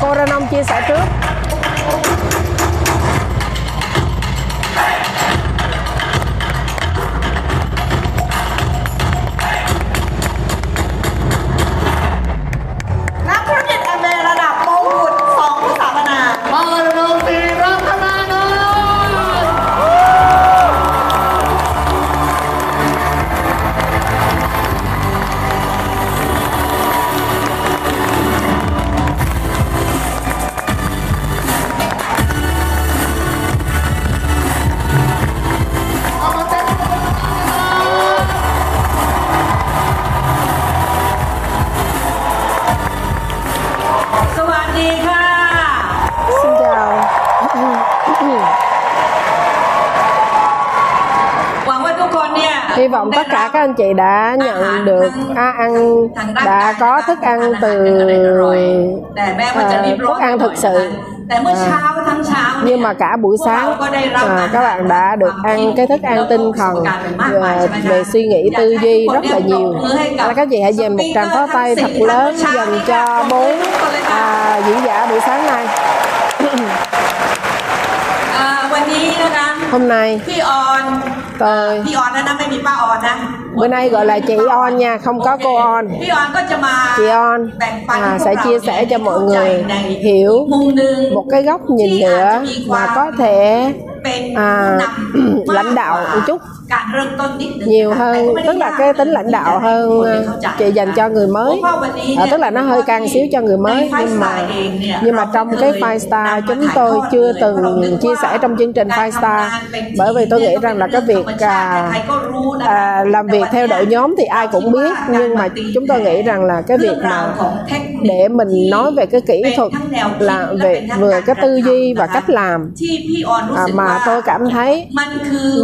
cô cô nông chia sẻ trước. các anh chị đã nhận được à, ăn đã có thức ăn từ แต่แม้ว่าจะรีบ ờ, ร้อ thức น ăn thực sự แต่เมื่อเช้าทั้งเช้าเนี่ย nhưng mà cả buổi พวกเรา sáng ก็ได้รับ à, các bạn đã được ăn cái thức ăn tinh thần và về suy nghĩ tư duy rất là nhiều Và các chị hãy dành một tràng pháo tay thật lớn dành cho bốn à, diễn giả buổi sáng nay อ่าวันนี้นะคะ hôm nay พี่ออน tôi พี่ออนนะนะไม่มีป้าออนนะ bữa nay gọi là chị On nha không có cô On. Chị On à, sẽ chia sẻ cho mọi người hiểu một cái góc nhìn nữa mà có thể à, lãnh đạo một chút nhiều hơn tức là cái tính lãnh đạo hơn chị dành cho người mới. À, tức là nó hơi căng xíu cho người mới nhưng mà nhưng mà trong cái five star chúng tôi chưa từng chia sẻ trong chương trình five star. bởi vì tôi à, à, nghĩ rằng là cái việc à, à, làm việc theo đội nhóm thì ai cũng biết nhưng mà chúng tôi nghĩ rằng là cái việc mà để mình nói về cái kỹ thuật là về vừa cái tư duy và cách làm. à, mà tôi cảm thấy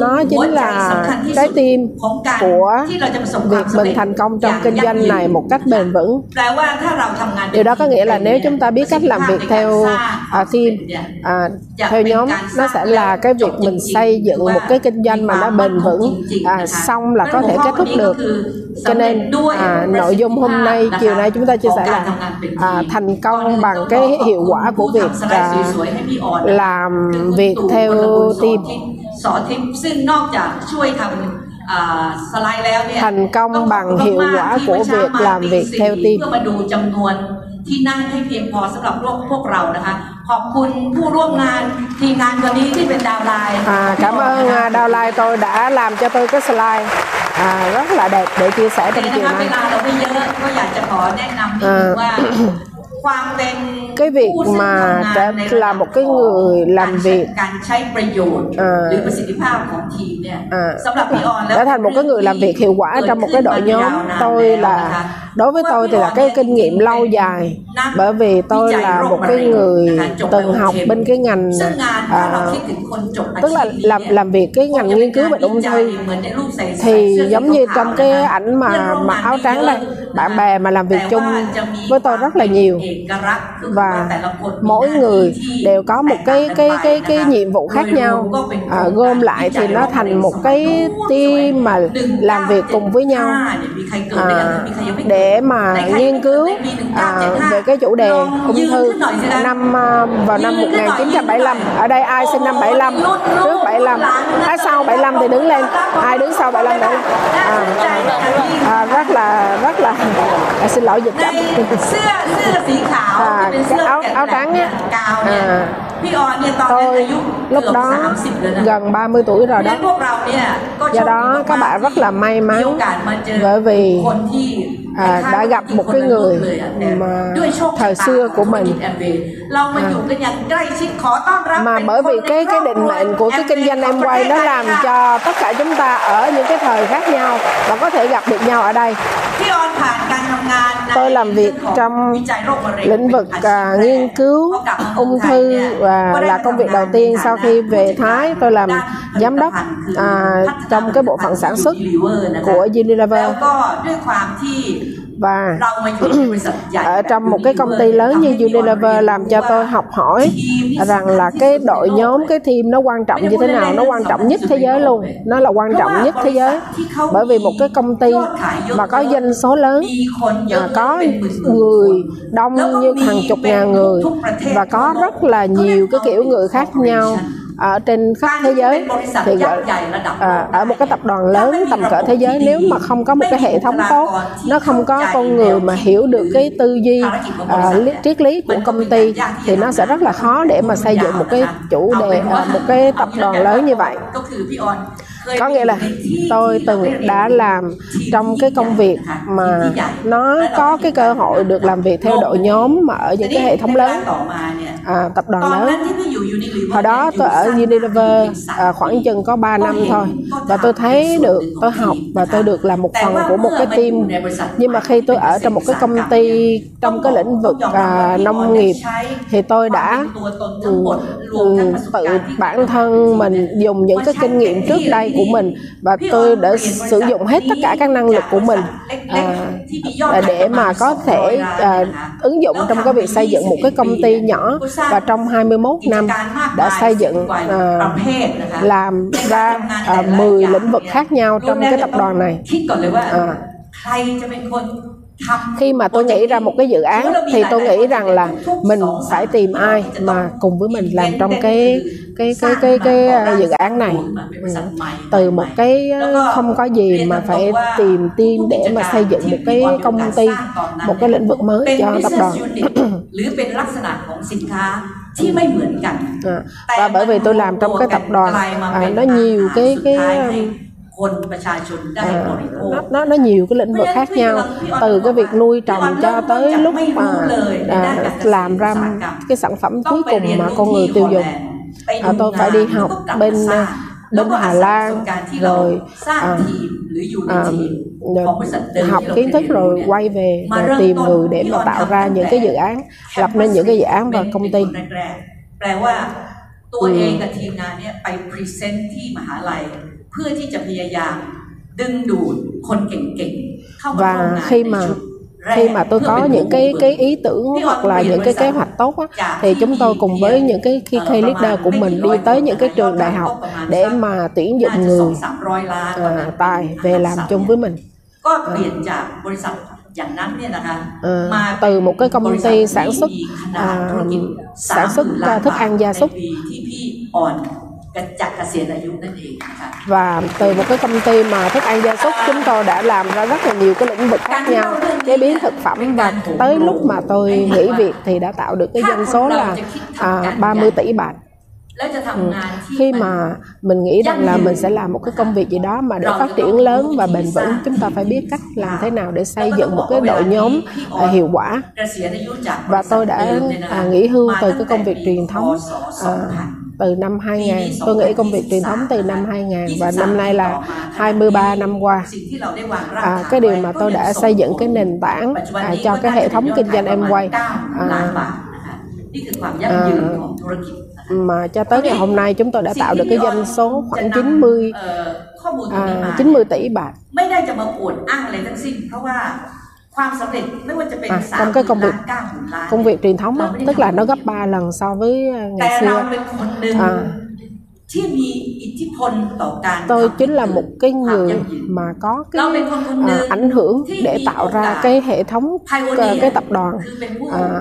nó chính là là trái tim của việc mình thành công trong kinh doanh này một cách bền vững. Điều đó có nghĩa là nếu chúng ta biết cách làm việc theo à, team à, theo nhóm nó sẽ là cái việc mình xây dựng một cái kinh doanh mà nó bền vững à, xong là có thể kết thúc được. cho nên à, nội dung hôm nay chiều nay chúng ta chia sẻ là à, thành công bằng cái hiệu quả của việc à, làm việc theo team. สอนทิปซึ่งนอกจากช่วยทำอ่าสไลด์แล้วเนี่ย thành công ต้องขอบ bằng คุณ hiệu มาก quả ๆที่ của เมื่อ việc เช้ามา làm ตี việc สี่ theo team เพื่อมาดูจำนวนที่นั่งให้เพียงพอสำหรับพวกพวกเรานะคะ ขอบคุณผู้ร่วมงานทีมงานวันนี้ที่เป็นดาวไลน์ À, cảm ơn à, Đào Lai tôi đã làm cho tôi cái slide à, rất là đẹp để chia sẻ โอเค trong นะ chiều คะเว nay. ลาเราไม่เยอะก็อยากจะขอแนะนำนิดนึงว่า ความเป็น cái việc mà đã là một cái người làm việc. à, à, đã thành một cái người làm việc hiệu quả trong một cái đội nhóm. tôi là đối với tôi thì là cái kinh nghiệm lâu dài bởi vì tôi là một cái người từng học bên cái ngành à, tức là làm làm việc cái ngành nghiên cứu bệnh ung thư thì giống như trong cái ảnh mà mặc áo trắng đây bạn bè mà làm việc chung với tôi rất là nhiều. và mỗi người đều có một cái cái cái cái, cái nhiệm vụ khác nhau. à, gom lại thì nó thành một cái team mà làm việc cùng với nhau. à, để mà nghiên cứu à, về cái chủ đề ung thư năm à, vào năm 1975 ở đây ai sinh năm 75 trước 75 ai sau 75 thì đứng lên. ai đứng sau 75 đấy? À, à, rất là rất là à, xin lỗi dịch chậm à, cái áo áo trắng nhé à, พี่ออนเนี่ยตอนนั้น tôi อายุเกื lúc อบ đó สามสิบแล้วนะ gần 30 tuổi เพ rồi ราะฉะนั้ đó นพวกเราเนี่ยก็โช do คดี đó มากๆ các bạn rất là may มี mắn โอกาสมาเจอ bởi vì คนที่ à, đã gặp một cái người mà ด้วยโชคชะ thời ตา xưa ของ của mình แอมเวย์เรามาอยู่กันอย่างใกล้ชิดขอต้อนรับ mà เป็น bởi vì คนใน cái cái ครอบ định ครัว mệnh của cái kinh doanh em quay nó làm cho tất cả chúng ta ở những cái thời khác nhau và có thể gặp được nhau ở đây พี่ออนผ่านการทำงานใน tôi làm việc เรื่องของ trong วิจัยโรคมะเร็ง lĩnh vực เป็นอาชีพ à, nghiên cứu พอกลับมา ung เมืองไทย thư เนี่ย là công việc đầu tiên sau khi về Thái tôi làm giám đốc à, trong cái bộ phận sản xuất của Unilever và ở trong một cái công ty lớn như Unilever làm cho tôi học hỏi rằng là cái đội nhóm, cái team nó quan trọng như thế nào, nó quan trọng nhất thế giới luôn. Nó là quan trọng nhất thế giới. Bởi vì một cái công ty mà có doanh số lớn mà có người đông như hàng chục ngàn người và có rất là nhiều cái kiểu người khác nhau ở trên khắp thế giới thì gọi à, ở một cái tập đoàn lớn tầm cỡ thế giới nếu mà không có một cái hệ thống tốt nó không có con người mà hiểu được cái tư duy à, lý, triết lý của công ty thì nó sẽ rất là khó để mà xây dựng một cái chủ đề à, một cái tập đoàn lớn như vậy có nghĩa là tôi từng đã làm trong cái công việc mà nó có cái cơ hội được làm việc theo đội nhóm mà ở những cái hệ thống lớn. À, tập đoàn lớn. Hồi đó tôi ở Unilever à, khoảng chừng có 3 năm thôi. Và tôi thấy được tôi học và tôi được làm một phần của một cái team. Nhưng mà khi tôi ở trong một cái công ty trong cái lĩnh vực à, nông nghiệp thì tôi đã um, tự bản thân mình dùng những cái kinh nghiệm trước đây của mình. Và tôi đã sử dụng hết tất cả các năng lực của mình. À, à để mà có thể à, ứng dụng trong cái việc xây dựng một cái công ty nhỏ và trong 21 năm đã xây dựng à, làm ra à, 10 lĩnh vực khác nhau trong cái tập đoàn này. à, ใครจะเป็นคนทำ khi mà tôi nghĩ ra một cái dự án thì tôi nghĩ rằng là mình phải tìm ai mà cùng với mình làm trong cái cái cái cái cái, cái dự án này ừ. từ một cái không có gì mà phải tìm team để mà xây dựng một cái công ty một cái lĩnh vực mới เป็น cho tập business đoàn unit หรือเป็นลักษณะของสินค้าที่ไม่เหมือนกัน à, và bởi vì tôi làm trong cái tập đoàn à, nó nhiều cái cái ให้ um, คนประชาชนได้บ à, ริโภค nó nó nó nhiều cái lĩnh vực khác nhau từ cái việc nuôi trồng cho tới lúc mà à, làm ra cái sản phẩm cuối cùng mà con người tiêu dùng à, tôi phải đi học bên à, bên Hà Lan rồi à, à, học kiến thức rồi quay về rồi tìm người để mà tạo ra những cái dự án lập nên những cái dự án và công ty แปลว่าตัวเองกับทีมงานเนี่ยไปพรีเซนต์ที่มหาลัย เ พื่อที่จะพยายามดึงดูดคนเก่งๆ เข้ามาร่วม và งาน khi ใน mà ชุดแรก khi mà tôi เพื่อ có เป็น những cái ผู้ cái ý tưởng hoặc là những cái kế hoạch tốt á, thì chúng tôi cùng với những cái key key leader của mình đi tới những cái trường đại học để mà tuyển น่า dụng จะสอง người สามร้อยล้านตอนนั้ à, น tài về làm chung với mình ก็เปลี่ยนจากบริษัทอย่างนั้นเนี่ยนะคะ Ờ, มา từ một cái công บริษัท ty ที่ sản xuất มีขนาดธุรกิจ à, sản xuất 30,000ล้าน thức ăn gia บาท súc ในปีที่พี่อ่อนกระจักเกษียณอายุนั่นเองนะคะ và từ một cái công ty mà thức ăn gia súc chúng tôi đã làm ra rất là nhiều cái lĩnh vực khác nhau chế biến thực phẩm và tới lúc mà tôi nghỉ việc thì đã tạo được cái doanh số là à, 30 tỷ bạc แล้วจะ Ừ. ทำงานที่ khi มัน mà mình nghĩ rằng là mình sẽ làm một cái công việc gì đó mà để phát triển lớn và bền vững chúng ta phải biết cách làm thế nào để xây dựng một cái đội nhóm à, hiệu quả เกษียณอายุจาก và tôi đã บริษัทเดิมเนี่ยนะคะ à, nghỉ hưu มา từ ตั้ง cái công แต่ việc ปี truyền thống พ. từ năm 2000 tôi nghĩ công việc truyền thống từ năm 2000 và năm nay là 23 năm qua. à, cái điều mà tôi đã xây dựng cái nền tảng à, cho cái hệ thống kinh doanh em quay. À, à, mà cho tới ngày hôm nay chúng tôi đã tạo được cái doanh số khoảng 90 à, 90 tỷ bạc. À, trong cái công việc công việc truyền thống á, tức là nó gấp 3 lần so với à, ngày xưa. À, tôi chính à, ờ, à, là một cái người mà có cái à, ảnh hưởng để tạo ra cái hệ thống cái, cái tập đoàn à,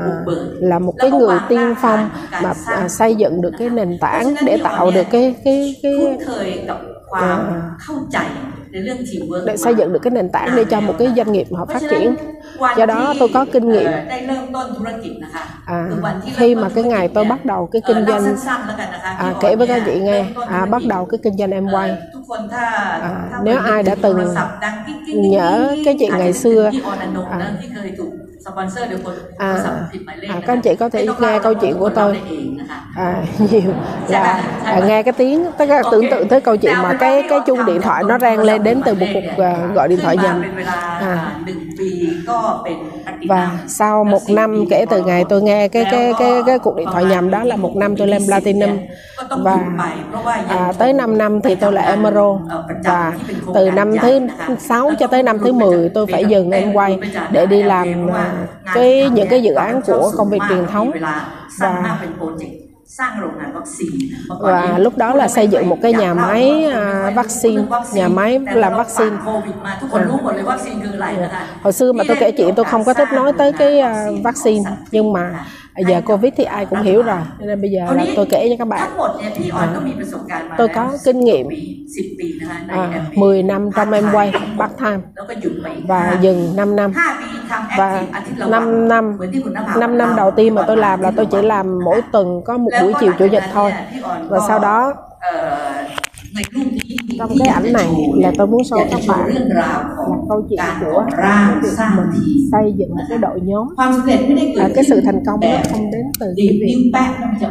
là một cái người tiên phong mà à, xây dựng được cái nền tảng để tạo được cái cái cái, cái à, để xây dựng được cái nền tảng để cho một cái doanh nghiệp họ phát triển do đó tôi có kinh nghiệm à, khi mà cái ngày tôi bắt đầu cái kinh doanh à, kể với các chị nghe à, bắt đầu cái kinh doanh em quay à, nếu ai đã từng nhớ cái chuyện ngày xưa à, à, à các anh chị có thể nghe câu chuyện của tôi. à nhiều. Là à, nghe cái tiếng tức là tưởng tượng tới câu chuyện mà cái cái chuông điện thoại nó rang lên đến từ một cuộc à, gọi điện thoại dành à và sau một năm kể từ ngày tôi nghe cái cái cái cái cuộc điện thoại nhầm đó là một năm tôi lên platinum. và à, tới 5 năm thì tôi là emerald. và từ năm thứ 6 cho tới năm thứ 10 tôi phải dừng em quay để đi làm ờ, cái những cái dự án của công việc truyền thống. và và lúc đó là xây dựng một cái nhà máy à, vaccine nhà máy làm vaccine. Ừ. Dạ. À. hồi xưa mà tôi kể chuyện tôi không có thích nói tới cái vaccine à, nhưng mà bây giờ covid thì ai cũng hiểu rồi nên bây giờ là tôi kể cho các bạn à, tôi có kinh nghiệm à, 10 năm trong em quay part tham và dừng 5 năm và 5 năm 5 năm đầu tiên mà tôi làm là tôi chỉ làm mỗi tuần có một buổi chiều chủ nhật thôi và sau đó trong cái ảnh này là tôi muốn show các bạn là câu chuyện của việc mình xây dựng một cái đội nhóm. À, cái sự thành công nó không đến từ cái việc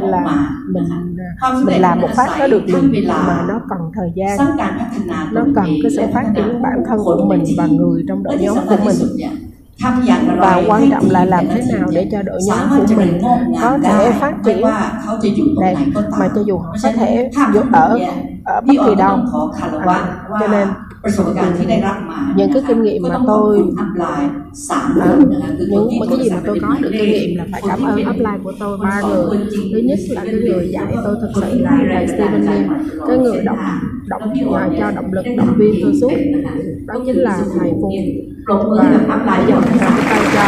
là mình à, mình làm một phát nó được liền mà nó cần thời gian. nó cần cái sự phát triển bản thân của mình và người trong đội nhóm của mình và quan trọng là làm thế nào để cho đội nhóm của mình có thể phát triển. để mà cho dù họ có thể dù ở ở bất kỳ đâu. À, cho nên những cái kinh nghiệm mà tôi à, những cái gì mà tôi có được kinh nghiệm là phải cảm ơn upline của tôi ba người. thứ nhất là cái người dạy tôi thực sự là thầy Stephen Lim cái người động động và cho động lực động viên tôi suốt. Đó chính là thầy Phùng rụng người mà bắt lại dần cảm ơn cho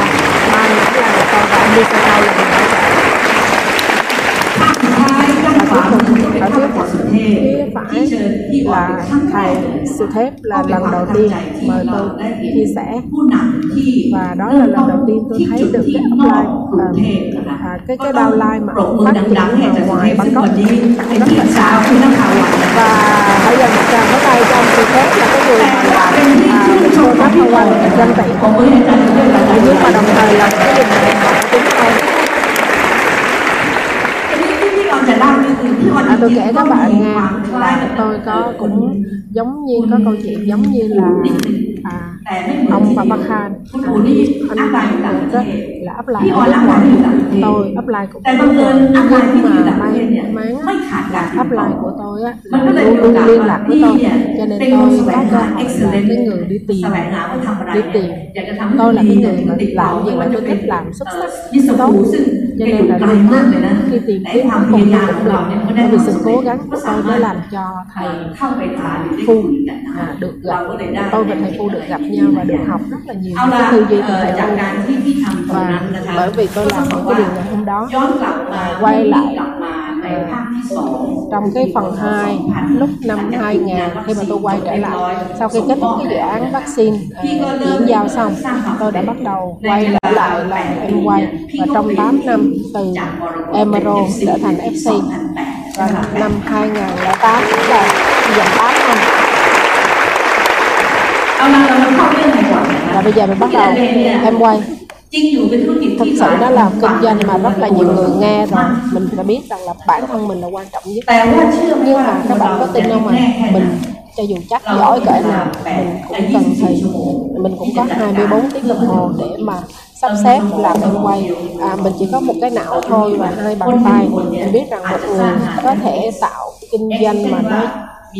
mai cũng là con bạn đi sau đây là mình đã chạy phải biết phải là thầy sự thép là lần đầu tiên mà tôi chia sẻ. Và đó là lần đầu tiên tôi thấy được cái upline ờ, à, cái cái downline mà phát triển ngoài Bangkok. rất là xa và bây giờ mình càng có tay trong thì khác là cái người mà mình cô bác hầu quần dân vị nhưng mà đồng thời là cái đình của chúng tôi à, tôi kể các bạn nghe. Là tôi có cũng giống như có câu chuyện giống như là à, ông Baba Khan à, anh bạn đó là apply ở tôi, áp lại apply cũng nhưng mà may mắn là apply của tôi á là luôn luôn liên lạc với tôi. Cho nên tôi có cơ hội là cái người đi tìm đi tìm. Tôi là cái người mà làm gì mà tôi thích làm xuất sắc tốt. Cho nên là luôn luôn khi tìm kiếm cuối cùng tôi cũng làm thì sẽ cố gắng tôi mới làm cho thầy phu à, được gặp. Tôi và thầy phu được gặp nhau và được học rất là nhiều cái tư duy từ thầy phu. Và bởi vì tôi làm những cái điều ngày hôm đó à, quay lại À, trong cái phần 2 lúc năm 2000 khi mà tôi quay trở lại sau khi kết thúc cái dự án vaccine à, chuyển giao xong tôi đã bắt đầu quay trở lại là em quay. Và trong 8 năm từ Emerald trở thành FC năm 2008 là gần 8 năm. Và bây giờ mình bắt đầu. em quay. Thực sự đó là kinh doanh mà rất là nhiều người nghe rồi. Mình đã biết rằng là bản thân mình là quan trọng nhất. Nhưng mà các bạn có tin không ạ à? mình cho dù chắc giỏi cỡ nào mình cũng cần thì mình cũng có 24 tiếng đồng hồ để mà sắp xếp làm em quay. À, mình chỉ có một cái não thôi và hai bàn tay. Mình biết rằng một người có thể tạo kinh doanh mà nó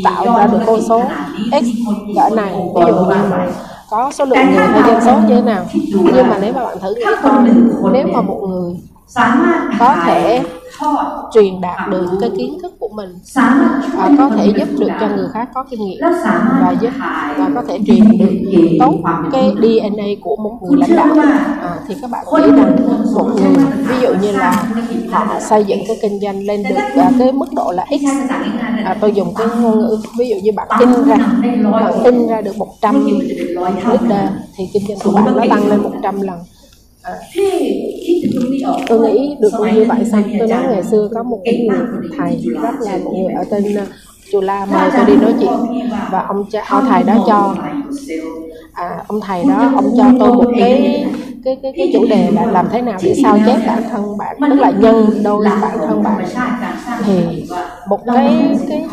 tạo ra được con số x cỡ này. Ví dụ như mà có số lượng người hay dân số như thế nào. Nhưng mà nếu mà bạn thử nghĩ coi nếu mà một người có thể truyền đạt được cái kiến thức của mình. Và có thể giúp được cho người khác có kinh nghiệm và giúp và có thể truyền được tốt cái DNA của một người lãnh đạo. à, thì các bạn nghĩ rằng một người ví dụ như là họ xây dựng cái kinh doanh lên được à, cái mức độ là x. à, tôi dùng cái ngôn ngữ ví dụ như bạn in ra bạn in ra được 100 liter thì kinh doanh của bạn nó tăng lên 100 lần tôi nghĩ được như vậy xong tôi nói ngày xưa có một cái người thầy rất là một người ở tên uh, chùa La mời tôi đi nói chuyện và ông cha ông thầy đó cho à, ông thầy đó ông cho tôi một cái cái cái cái chủ đề là làm thế nào để sao chép bản thân bạn tức là nhân đôi bản thân bạn. thì một cái cái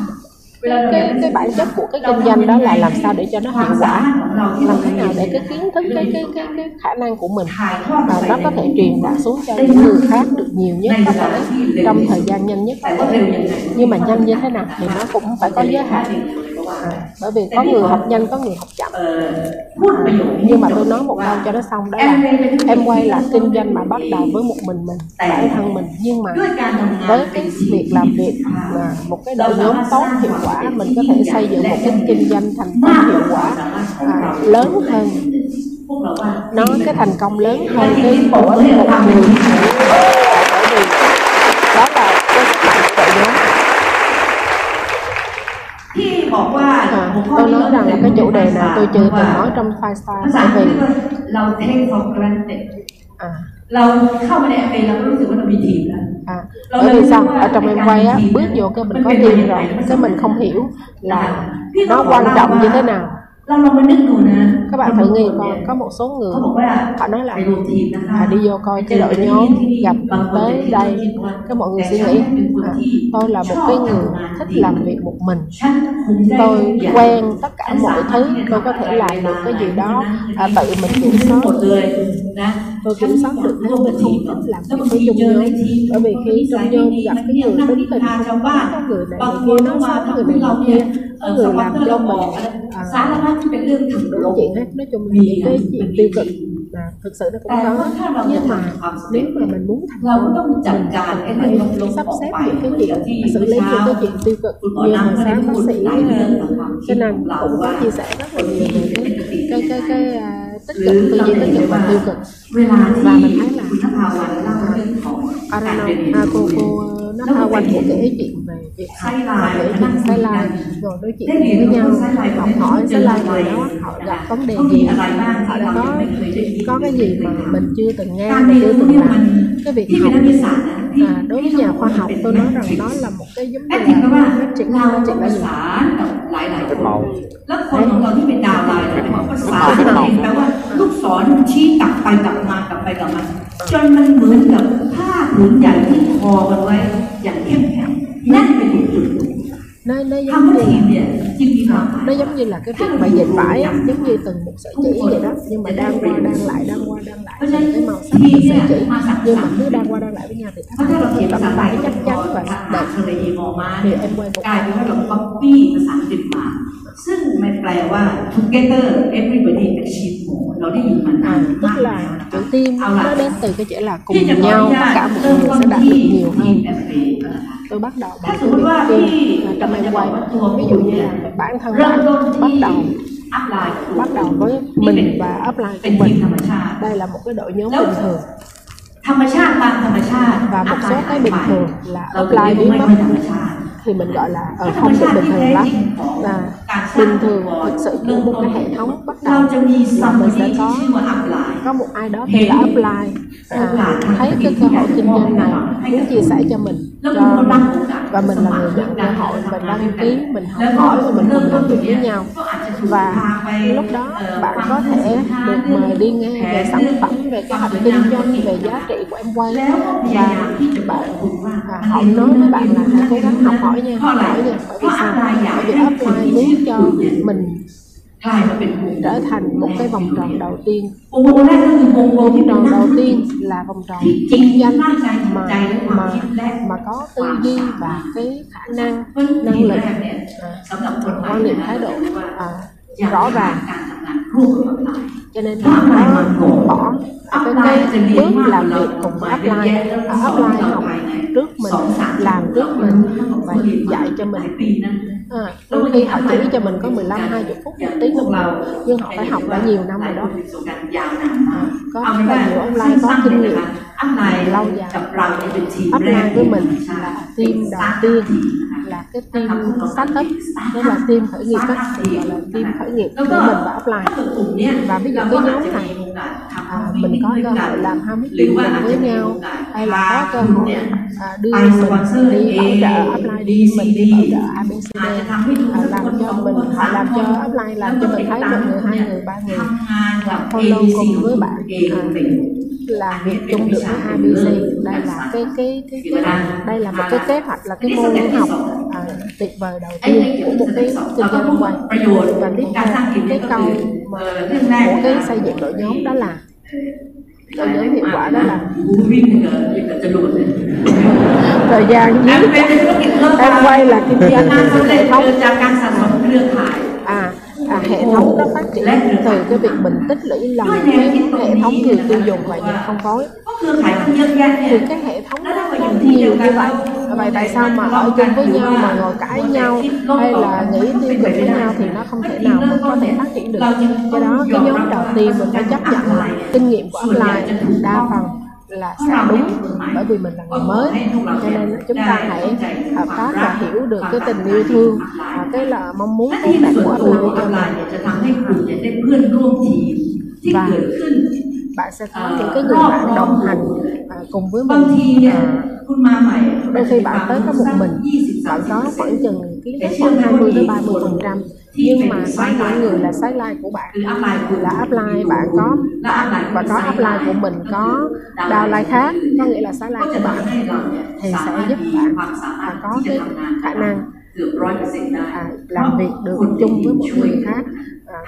cái, cái, bản chất của cái kinh doanh đó là làm sao để cho nó hiệu quả làm thế nào để cái kiến thức cái cái cái, cái khả năng của mình và nó có thể truyền đạt xuống cho những người khác được nhiều nhất có thể trong thời gian nhanh nhất có thể. Nhưng mà nhanh như thế nào thì nó cũng phải có giới hạn à, bởi vì có người học nhanh có người học chậm. Nhưng mà tôi nói một câu cho nó xong đó là em quay là kinh doanh mà bắt đầu với một mình mình bản thân mình. Nhưng mà với cái việc làm việc là một cái đội nhóm tốt hiệu quả mình có thể xây dựng một cái kinh doanh thành công hiệu quả. à, lớn hơn. Nó cái thành công lớn hơn cái của một người tôi นี้ nói rằng là cái chủ đề này tôi chưa từng nói trong five star ภาษา bởi อังกฤษ vì ว่าเรา take for granted à, เราเข้ามาในแอปเองเราก็รู้สึกว่าเรามีทีมแล้ว à, bởi vì sao ở trong em quay á bước vô cái mình có team rồi cái mình không hiểu là nó quan trọng như thế nào các bạn thử nghĩ coi có một số người họ nói là à, đi vô coi cái đội nhóm gặp tới đây. các mọi người suy nghĩ à, tôi là một cái người thích làm việc một mình. Tôi quen tất cả mọi thứ tôi có thể làm được cái gì đó à, tự mình kiểm soát. tôi kiểm soát được nếu mình không thích làm việc với chung nhóm bởi vì khi chung nhóm gặp cái người tính tình không có người này người kia nói sao người này kia có người làm cho mình. à, đúng chuyện hết nói chung là những cái chuyện tiêu cực là thực sự nó cũng có. nhưng mà nếu mà mình muốn thành công thì mình cần phải sắp xếp những cái chuyện xử lý những cái chuyện tiêu cực. như hồi sáng bác sĩ ờ, cái nam cũng có chia sẻ rất là nhiều về cái cái cái, cái à, tích cực tư duy tích cực và tiêu cực. Và mình thấy là Arano, à, cô cô nó hoa quanh một cái chuyện về việc học và kể chuyện Sai Lai rồi nói chuyện với nhau học hỏi Sai Lai người đó họ gặp vấn đề gì họ đã có có cái gì mà mình chưa từng nghe การ mình เรียน chưa รู้ từng เนี่ยมัน làm cái việc ที่เป็น học นักวิทยาศาสตร์นะที่ à, đối với nhà khoa học tôi nói rằng đó là một cái giống แอ như ดทิกแปลว่า là phát triển เรา phát จะ triển ป là ระ gì สานกับหลายๆคนแล้วคนของเราที่เป็นดาวไลน์เราจะบอกประสานกับเองแปลว่าลูกศรชี้กลับไปกลับมากลับไปกลับมาจนมันเหมือนกับผ้าผืนใหญ่ที่คอกันไว้อย่างเข้มแข็งนั่นเป็นจุด nó nó ๆ giống คำว่า như ทีม là เนี่ยจึงมีความหมาย nó giống như là cái việc mà dệt vải á, giống như từng một sợi chỉ vậy đó nhưng mà đang qua đang lại đang qua đang lại thành cái màu sắc của sợi chỉ nhưng mà cứ đang qua đang lại với nhau thì เพราะ nó ถ้าเรา thành เขียน một ภา tấm ษาไทย vải ก็ chắc จะ chắn แบ và บ đẹp ทะเลมอมา thì เนี่ย em quay một กลายเป็นว่าเรา copy ภาษาอังกฤษมา ซึ่งมันแปลว่า together everybody achieve more เราได้ยินมานาน à, มาก tức แล้ว là นะ chữ tim nó đến từ cái chữ là ที่ cùng จะขออ nhau นุ tất ญาต cả mọi เริ่ม người ต้น sẽ đạt ที่ được nhiều ทีม hơn แอปเ tôi bắt đầu ถ้า bằng สม cái มติว่า việc ที่ tim à, trong em quay ví dụ như là bản thân เริ่ม bạn ต้น bắt ที่ đầu อัพไลน์ bắt đầu với mình và upline เป็น của ทีม mình ธรรมชาติ đây là một cái đội nhóm bình thường ธรรมชาติตามธรรมชาติ và một số cái bình thường là เราถึง upline เรียก biến ว่า mất ไม่ธรรมชาติ thì mình gọi là ở không được bình thường lắm là bình thường thực sự của một cái hệ thống bắt เรา đầu จะมี là ซัม mình ที่ sẽ có ชื่อว่าอัพไลน์ có một ai đó tên là upline à, thấy cái cơ hội kinh doanh này muốn chia sẻ cho mình แล้ว cho và mình là người biết của họ mình đăng ký mình. học hỏi và mình cùng làm việc với nhau. và lúc đó bạn có thể được mời đi nghe về sản phẩm về cái hành kinh doanh về giá trị của em quay. Và bạn và họ nói với bạn là hãy cố gắng học hỏi nha hỏi nha bởi vì sao? bởi vì offline muốn cho mình trở thành một cái vòng tròn đầu tiên. Vòng tròn đầu tiên là vòng tròn kinh doanh mà mà mà có tư duy và cái khả năng năng lực. à, quan niệm thái độ. à, rõ ràng. Cho nên họ bỏ cái, cái bước làm việc cùng với offline offline học trước mình làm trước mình và dạy cho mình. à, đôi khi họ chỉ cho mình có 15 20 phút một tiếng đồng hồ nhưng họ phải học đã nhiều năm rồi đó. à, có ờ, rất là nhiều online có kinh nghiệm. lâu dài. offline với mình. là team đầu tiên là cái team startup tức là team khởi nghiệp đó, thì gọi là team khởi nghiệp của mình vào offline. Và ví dụ cái nhóm này à, mình có cơ hội làm hai meeting mình với nhau hay là có cơ hội à, đưa mình đi hỗ trợ offline đi mình đi bảo trợ abcd à, làm cho mình họ làm cho offline làm cho mình thấy một người hai người ba người. Follow cùng với bạn. à, là việc chung được với hai BC đây là cái cái cái, cái đây là một cái kế hoạch là cái môn học à, tuyệt vời đầu tiên của một cái kinh doanh liên quan và tiếp theo cái câu mà của cái xây dựng đội nhóm đó là đội nhóm hiệu quả đó là thời gian em quay là kinh doanh không à à, hệ thống nó phát triển từ cái việc mình tích lũy lòng cái hệ thống người tiêu dùng và nhà phân phối. Thì cái hệ thống nó không nhiều như vậy. vậy tại sao mà ở chung với nhau mà ngồi cãi nhau hay là nghĩ tiêu cực với nhau thì nó không thể nào mà có thể phát triển được. cho đó cái nhóm đầu tiên mình phải chấp nhận là kinh nghiệm của offline đa phần là sai đúng bởi vì mình là người mới cho nên chúng ta hãy hợp tác và hiểu được cái tình yêu thương và cái là mong muốn tốt đẹp của anh ấy cho mình và bạn sẽ có những cái người bạn đồng hành ờ, cùng với mình. đôi khi bạn tới có một mình bạn có khoảng chừng kiến thức khoảng 20 tới 30 phần trăm nhưng mà có những người là sideline của bạn. Là upline bạn có và có upline của mình có downline khác có nghĩa là sideline của bạn thì sẽ giúp bạn và có cái khả năng à, làm việc được chung với một người khác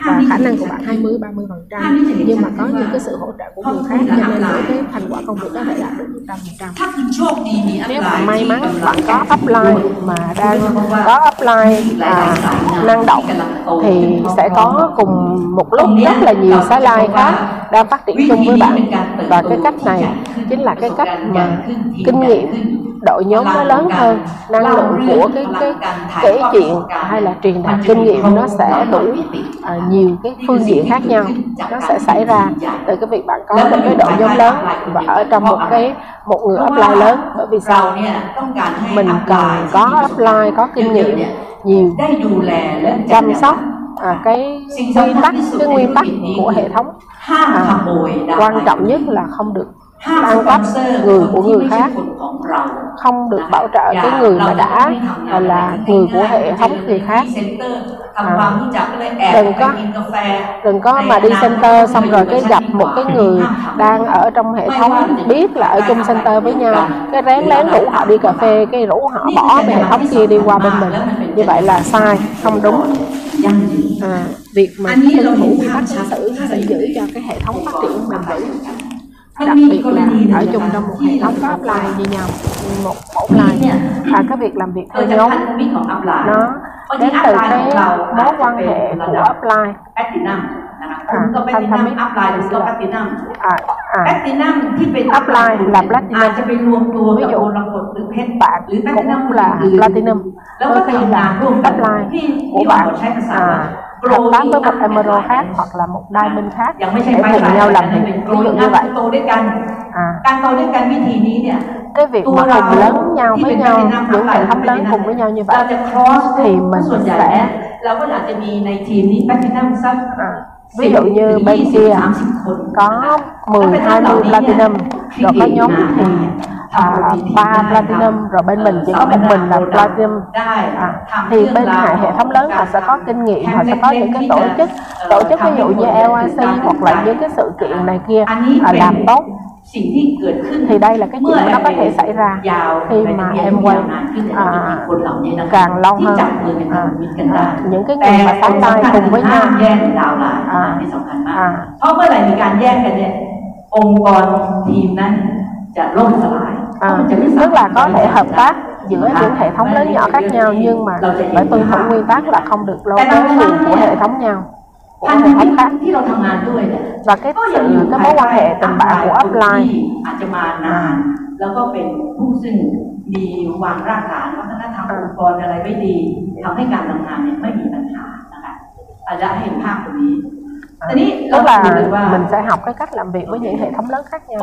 và khả năng của bạn 20 30 phần trăm. nhưng mà có những cái sự hỗ trợ của người khác cho nên mỗi cái thành quả công việc có thể đạt được 100 phần trăm. Nếu bạn may mắn bạn có offline mà đang có offline à, năng động thì sẽ có cùng một lúc rất là nhiều xã lai khác đang phát triển chung với bạn. và cái cách này chính là cái cách mà kinh nghiệm đội nhóm nó lớn hơn năng lượng của cái cái kể chuyện hay là truyền đạt kinh nghiệm nó sẽ đủ uh, à, nhiều cái phương diện khác nhau. nó sẽ xảy ra từ cái việc bạn có một cái đội nhóm lớn và ở trong một cái một người offline lớn bởi vì sao? Mình cần có offline có kinh nghiệm nhiều. Chăm sóc à, cái nguyên tắc cái nguyên tắc của hệ thống. À, quan trọng nhất là không được phương pháp người của người khác không được bảo trợ cái người mà đã là người của hệ thống người khác. À, đừng có đừng có mà đi center xong rồi cái gặp một cái người đang ở trong hệ thống biết là ở chung center với nhau. cái rén lén rủ họ đi cà phê cái rủ họ bỏ về hệ thống kia đi qua bên mình. như vậy là sai không đúng. À, việc mà tuân thủ quy tắc ứng xử sẽ giữ cho cái hệ thống phát triển bền vững đặc biệt là ở chung trong một hệ thống có offline như nhau một offline và cái việc làm việc theo nhóm. nó đến từ cái mối quan hệ của offline. À, Panthamit à, à. Upline là Platinum Ví dụ bạn cũng là Platinum. Đôi khi là Upline của bạn. à, hợp tác với một emerald khác hoặc là một diamond khác để cùng nhau làm việc. À. À. ví dụ như vậy. à. Cái việc mà cùng lớn nhau với nhau những bài học lớn cùng với nhau như vậy thì mình sẽ à, ví dụ như bên kia có 10 20 platinum rồi có nhóm thì ba platinum rồi bên mình chỉ có một mình là platinum ได้ à, ทำ thì เรื่อง bên ราว hệ hệ thống lớn họ sẽ có kinh nghiệm họ sẽ có những cái tổ chức tổ chức ví dụ như LIC hoặc là những cái sự kiện này kia อันนี้ à, เป็น làm tốt สิ่งที่เกิดขึ้น thì đây là cái เมื่อ chuyện nó có thể xảy ra ยาว khi ไป mà เรียน em ยา quay วนานขึ้นเนี่ยเราจะมี à, คนเหล่านี้นะคะ càng lâu ที่ hơn จับมือเป็นพันธมิตรกันได้ à, những cái แต่ người mà คน sáng สำ tay คัญ cùng với ห้าม nhau แยกดาวน์ไลน์ อ่า ที่สำคัญมาก อ่า เพราะเมื่อไหร่มีการแยกกันเนี่ยองค์กรทีมนั้น จะล่มสลายเพราะ À, มันจะไม่สา tức มารถ là có thể hợp tác giữa những hệ thống lớn nhỏ khác nhau nhưng mà phải tuân thủ nguyên tắc là không được lôi kéo người của hệ thống nhau của พันธ hệ มิต thống ร khác ที่เราทำงานด้วยเนี่ย và cái ก็ยังอยู่ sự cái mối quan hệ tình bạn của คน upline ที่อาจจะมานาน แล้วก็เป็นผู้ซึ่งมีวางรากฐานวัฒนธรรม อ่า องค์กรอะไรไม่ดีทำให้การทำงานเนี่ยไม่มีปัญหานะคะอาจจะให้เห็นภาพตรงนี้ทีนี้เรา tức là mình sẽ học cái cách làm việc với những hệ thống lớn khác nhau.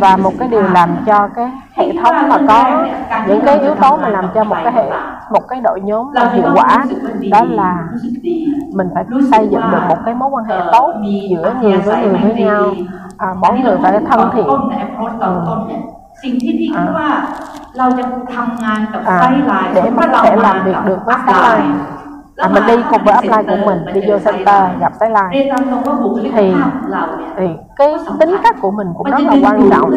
Và một cái điều làm cho cái hệ thống mà có những cái yếu tố mà làm cho một cái hệ một cái đội nhóm hiệu quả đó là mình phải xây dựng được một cái mối quan hệ tốt giữa người với người với nhau. à, mỗi người phải thân thiện. Ừ. à, à, để mà có thể làm việc được với cái à, mình đi cùng với upline của mình đi vô center gặp tái lai thì, thì cái tính cách của mình cũng rất là quan trọng.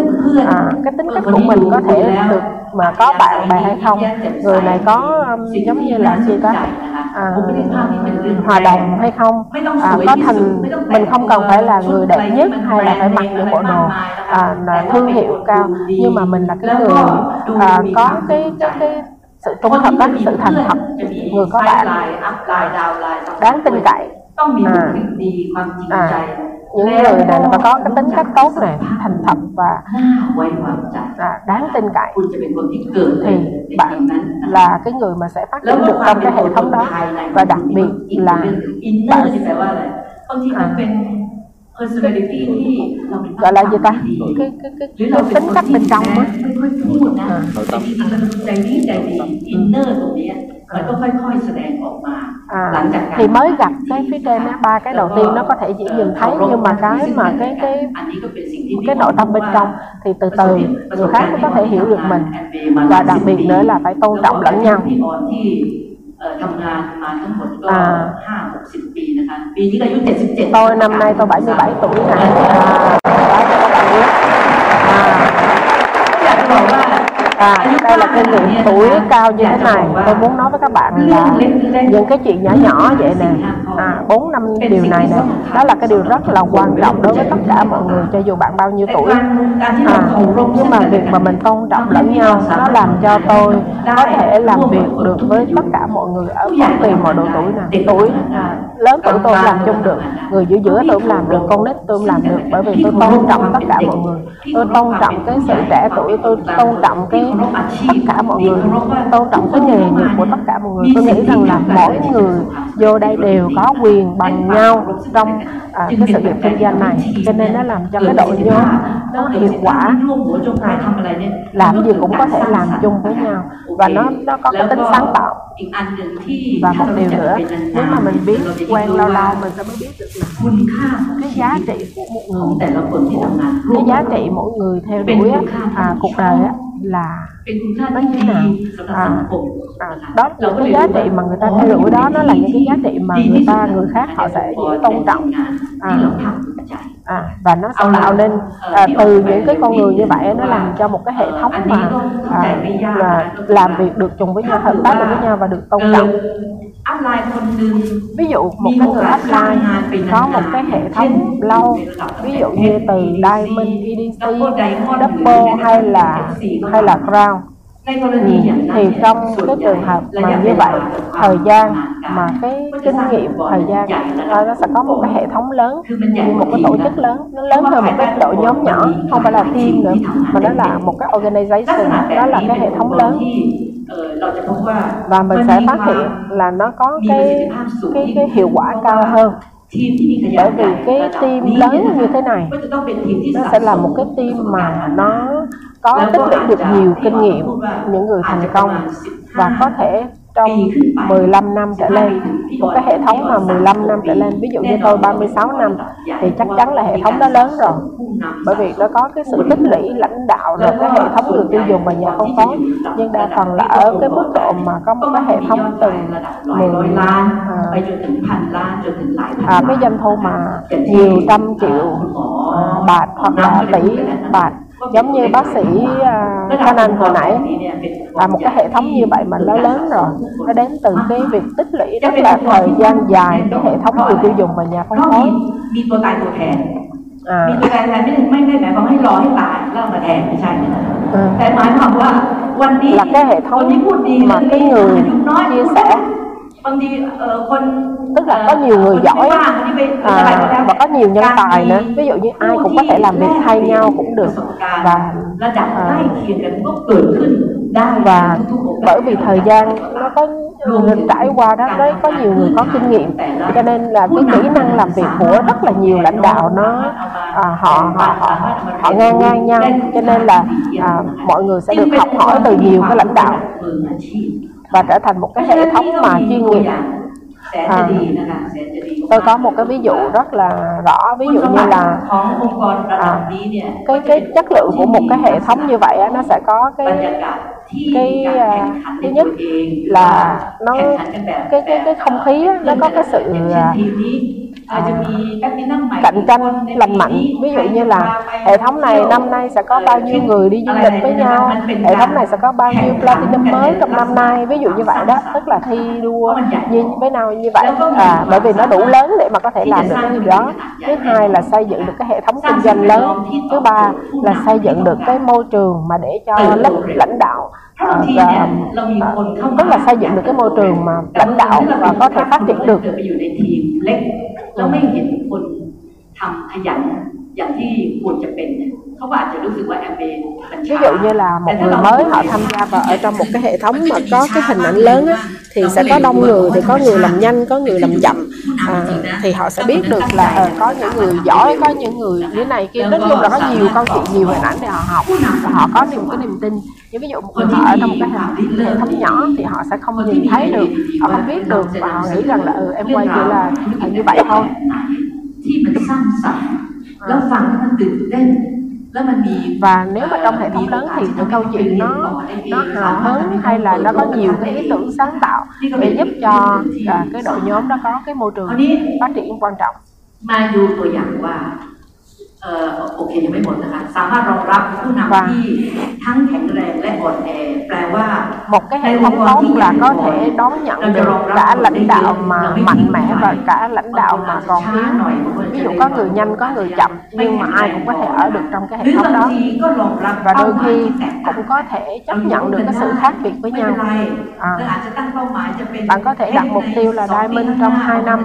À, cái tính cách của mình có thể được mà có bạn bè hay không? Người này có um, giống như là chia có à, hòa đồng hay không? À, có thành mình không cần phải là người đẹp nhất hay là phải mặc những bộ đồ à, là thương hiệu cao. Nhưng mà mình là cái người à, có cái cái cái sự trung thành đất sự thành thật. Người có bạn. Đáng tin cậy. À, à, những người này mà có cái tính cách tốt này thành thật và à, đáng tin cậy. Thì bạn là cái người mà sẽ phát triển được trong cái hệ thống đó. Và đặc biệt là bạn. À, gọi là gì ta? cái cái cái, cái tính cách bên trong á. Ừ. à. nội tâm à, thì mới gặp cái phía trên á ba cái đầu tiên nó có thể dễ nhìn thấy nhưng mà cái mà cái cái cái nội tâm bên trong thì từ từ người khác mới có thể hiểu được mình. và đặc biệt nữa là phải tôn trọng lẫn nhau. ที่เอ่อทำงานมาทั้งหมดก็อ่าห้าหกสิบปีนะคะ ปีนี้ก็อายุเจ็ดสิบเจ็ด tôi năm nay tôi 77 tuổi nè À, đây là cái lượng tuổi cao như thế này. Tôi muốn nói với các bạn là những cái chuyện nhỏ nhỏ vậy nè. À, 4 năm điều này nè. Đó là cái điều rất là quan trọng đối với tất cả mọi người cho dù bạn bao nhiêu tuổi. À, nhưng mà việc mà mình tôn trọng lẫn nhau nó làm cho tôi có thể làm việc được với tất cả mọi người ở bất kỳ mọi độ tuổi nào tuổi lớn tuổi tôi vâng. làm chung được người giữa giữa tôi làm được con nít tôi làm được bởi vì tôi tôn trọng tất cả mọi người. Tôi tôn trọng cái sự trẻ tuổi tôi tôn trọng cái tất cả mọi người tôn trọng cái nghề nghiệp của tất cả mọi người. Tôi nghĩ rằng là mỗi người vô đây đều có quyền bằng nhau trong à, cái sự nghiệp kinh doanh này. Cho nên nó làm cho cái đội nhóm nó hiệu quả. Làm gì cũng có thể làm chung với nhau và nó nó có cái tính sáng tạo và một điều nữa nếu mà mình biết quen lâu lâu mình sẽ mới biết được cái giá trị của một người. Cái giá trị mỗi người theo đuổi à, cuộc đời á là nó như thế nào? à, à, đó những cái giá trị mà người ta theo đuổi đó nó là những cái giá trị mà người ta người khác họ sẽ tôn trọng. à, à, và nó sẽ tạo nên à, từ những cái con người như vậy nó làm cho một cái hệ thống mà à, là làm việc được chung với nhau hợp tác được với nhau và được tôn trọng ví dụ một cái người apply có một cái hệ thống lâu. Ví dụ như từ Diamond, EDC, Double hay là hay là Crown ừ, thì trong cái trường hợp mà như vậy thời gian mà cái kinh nghiệm thời gian nó sẽ có một cái hệ thống lớn một cái tổ chức lớn nó lớn hơn một cái đội nhóm nhỏ không phải là team nữa mà nó là một cái organization đó là cái hệ thống lớn và mình sẽ phát hiện là nó có cái cái cái hiệu quả cao hơn. bởi vì cái tim lớn như thế này nó sẽ là một cái tim mà nó có tích lũy được nhiều kinh nghiệm những người thành công và có thể trong 15 năm trở lên. một cái hệ thống mà 15 năm trở lên ví dụ như tôi 36 năm thì chắc chắn là hệ thống đó lớn rồi. bởi vì nó có cái sự tích lũy lãnh đạo rồi cái hệ thống người tiêu dùng mà nhà không có nhưng đa phần là ở cái mức độ mà có một cái hệ thống từng miền à, à cái doanh thu mà nhiều trăm triệu à, bạc hoặc là tỷ bạc giống như bác sĩ à, Canan hồi nãy là một cái hệ thống như vậy mà nó lớn rồi nó đến từ cái việc tích lũy rất là thời gian dài cái hệ thống người tiêu dùng và nhà phân เพราะมี phối มีตัวตายตัวแทน à, มีตัวตายตัวแทนไม่ได้ไม่ได้หมายความให้รอให้ตายแล้วเอามาแทนไม่ใช่นะ ừ. แต่หมายความว่าวันนี้ là cái hệ คน thống ที่พูดดี mà cái người อายุน้อย chia sẻ บางทีเอ่อคน tức là có nhiều người giỏi à, và có nhiều nhân tài nữa. Ví dụ như ai cũng có thể làm việc thay nhau cũng được. và à, và bởi vì thời gian nó có nên trải qua đó đấy có nhiều người có kinh nghiệm. cho nên là cái kỹ năng làm việc của rất là nhiều lãnh đạo nó à, họ, họ họ họ ngang ngang nhau. cho nên là à, mọi người sẽ được học hỏi từ nhiều cái lãnh đạo. và trở thành một cái hệ thống mà chuyên nghiệp. À, tôi có một cái ví dụ rất là rõ ví dụ như là à, cái cái chất lượng của một cái hệ thống như vậy á, nó sẽ có cái cái à, thứ nhất là nó cái cái cái không khí á, nó có cái sự à, À. cạnh tranh lành mạnh ví dụ như là hệ thống này năm nay sẽ có bao nhiêu người đi du lịch với nhau? hệ thống này sẽ có bao nhiêu platinum mới trong năm nay? Ví dụ như vậy đó tức là thi đua như với nào như vậy. À, bởi vì nó đủ lớn để mà có thể làm được cái điều đó. thứ hai là xây dựng được cái hệ thống kinh doanh lớn. thứ ba là xây ờ, dựng được cái môi trường mà để cho lớp lãnh đạo và, à, tức là xây dựng được cái môi trường mà lãnh đạo và có thể phát triển được. เกิดไปอยู่ในทีมเล็กแล้วไม่เห็นคนทำขยันอย่างที่ควรจะเป็นเนี่ยเขาก็อาจจะรู้สึกว่าแอมเบย์มันช้า ví dụ như là một người mới họ tham gia vào ở trong một cái hệ thống mà có cái hình ảnh lớn á, thì sẽ có đông người thì có người làm nhanh có người làm chậm à, thì họ sẽ biết được là ờ, có những người giỏi có những người như này kia nói chung là có nhiều câu chuyện nhiều hình ảnh để họ học và họ có niềm cái niềm tin như ví dụ một người họ ở trong một cái hệ, hệ thống nhỏ thì họ sẽ không nhìn thấy được họ không biết được và họ nghĩ rằng là ừ, em quay chỉ là là như vậy thôi ที่มันสร้างสรรค์แล้วฟังแล้วมันตื่นเต้นแล้วมันมี và nếu mà trong hệ thống lớn thì cái câu chuyện nó nó hào hứng hay là nó có nhiều cái ý tưởng sáng tạo để giúp cho à, cái đội nhóm đó có cái môi trường phát triển quan trọng มาดูตัวอย่างว่าเอ่อ โอเคยังไม่หมดนะคะ สามารถรองรับผู้นำที่ทั้งแข็งแรงและอ่อนแอแปลว่า một cái hệ thống tốt là có thể đón nhận được cả lãnh đạo mà mạnh mẽ và cả lãnh đạo mà còn yếu ví dụ có người nhanh có người chậm nhưng mà ai cũng có thể ở được trong cái หรื hệ อบา thống ง đó ทีก็รองรับ và เป้า đôi หมาย khi ที่แตกต่าง cũng có thể chấp nhận được cái sự khác biệt với ไม่เป็ nhau นไร à, เราอาจจะตั้งเป้าหมายจะเป็น bạn có thể đặt mục tiêu là diamond trong 2 năm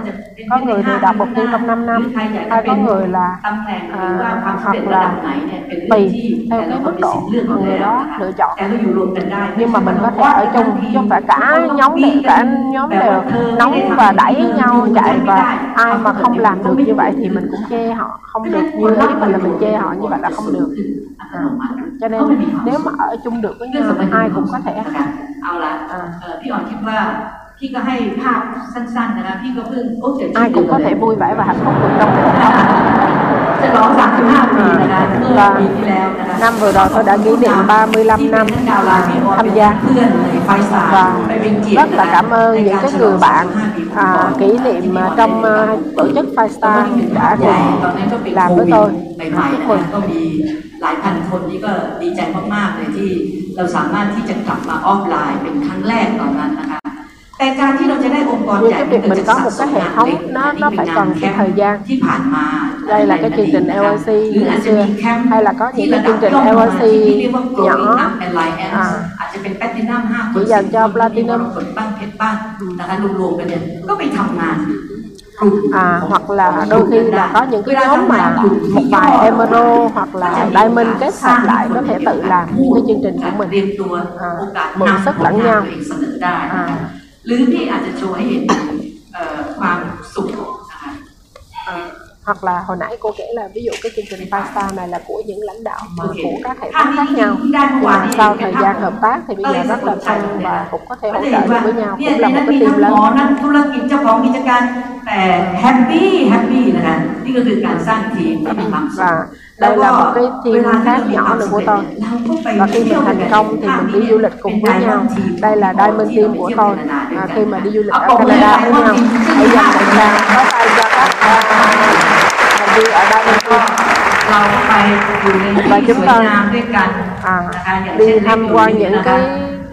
có người thì đặt mục tiêu trong 5 năm hay có người là ตำแหน่งหรือว่า à, ความสำ hoặc เร็จระดั là บไหนเนี่ยเป็นเรื่อง tùy ที่ theo แต่ละ cái คน mức มี độ สิทธิ์เลือก mà อยู่ người แล้ว đó นะคะ lựa chọn แต่เราอยู่รวมกันได้ nhưng mà mình có thể ở chung chứ không phải cả nhóm đều cả nhóm đều nóng và đẩy nhau chạy và ai mà không làm được như vậy thì mình cũng chê họ không được như ý mình là mình chê họ như vậy là không được à, cho nên nếu mà ở chung được với เรื่อง nhau สำคัญ ai cũng có thể นะคะเอาละ อ่า เอ่อพี่อ่อนคิดว่าพี่ก็ให้ภาพสั้นๆนะคะพี่ก็เพิ่งโอ้เจ็ด ai cũng có thể vui vẻ và hạnh phúc được trong cái hệ thống จะร้อง35ปีนะคะเมื่อ và ปีที่แล้วนะคะ năm vừa rồi tôi đã kỷ niệm 35 năm ที่เป็นดาวไลน์พี่อ่อน tham gia เพื่อนในไฟสาย và ไปเป็นเกียรติ rất là cảm ơn những cái người bạn à, kỷ niệm à, trong à, tổ chức Five Star đã ตอน cùng นั้นก็เป็น làm โค với วิด tôi ใหม่ๆ chúc นะ mừng คะก็มีหลายพันคนนี่ก็ดีใจมากๆเลยที่เราสามารถที่จะกลับมาออฟไลน์เป็นครั้งแรกตอนนั้นนะคะ แต่การที่เราจะได้องค์กร Vì ใหญ่ cái việc mình có một cái hệ thống nó nó phải cần cái thời gian ที่ผ่านมา đây là cái chương trình LIC หรืออาจ ngày จะมี xưa แคมป์ hay là có những ที่ cái ระดับ chương trình ย่อมลงมา LIC ที่เรียกว่า Growing nhỏ Up Alliance อ่า อาจจะเป็นแพลตินัมห้าคน chỉ dành cho platinum มรกตบ้างเพชรบ้างนะคะรวมๆกันเนี่ยก็ไปทำงานกลุ่ม à, hoặc là đôi khi là có những cái nhóm mà một vài emerald hoặc là diamond kết hợp lại có thể tự làm cái chương trình của เรีย mình นตัว อ่า โอกาส mượn sức นำผล lẫn งาน nhau ตัวเองเสนอได้ à, หรือพี่อาจจะโชว์ให้เห็นเอ่อความสุขนะคะ à, hoặc là hồi nãy cô kể là ví dụ cái chương trình Five Star này là của những lãnh đạo mà Ok. của các hệ ภาพ thống นี้ khác nhau ที่ได้เมื่อ nhưng วาน mà นี้ sau เป็น thời ภาพ gian hợp tác thì bây giờ rất là thân và cũng có thể hỗ ก็ trợ จะเห็น được ว่า với nhau เนี่ย cũng ใน là một นั้น cái มีทั้ team งหมอ lớn นักธุรกิจเจ้าของกิจการแต่แฮปปี้แฮปปี้นะคะนี่ก็คือการสร้างทีมที่มีความสุข và đây là một cái team khác nhỏ nữa của tôi và khi mình thành công thì mình đi du lịch cùng với nhau đây là diamond team của tôi à, khi mà đi du lịch ở Canada với nhau hãy dành một tràng có tay cho các à, thành viên ở diamond team เราไปอยู่ในที่ và ส chúng วย ta งามด้วยกัน à, นะคะอย่าง đi เช่น tham quan những cái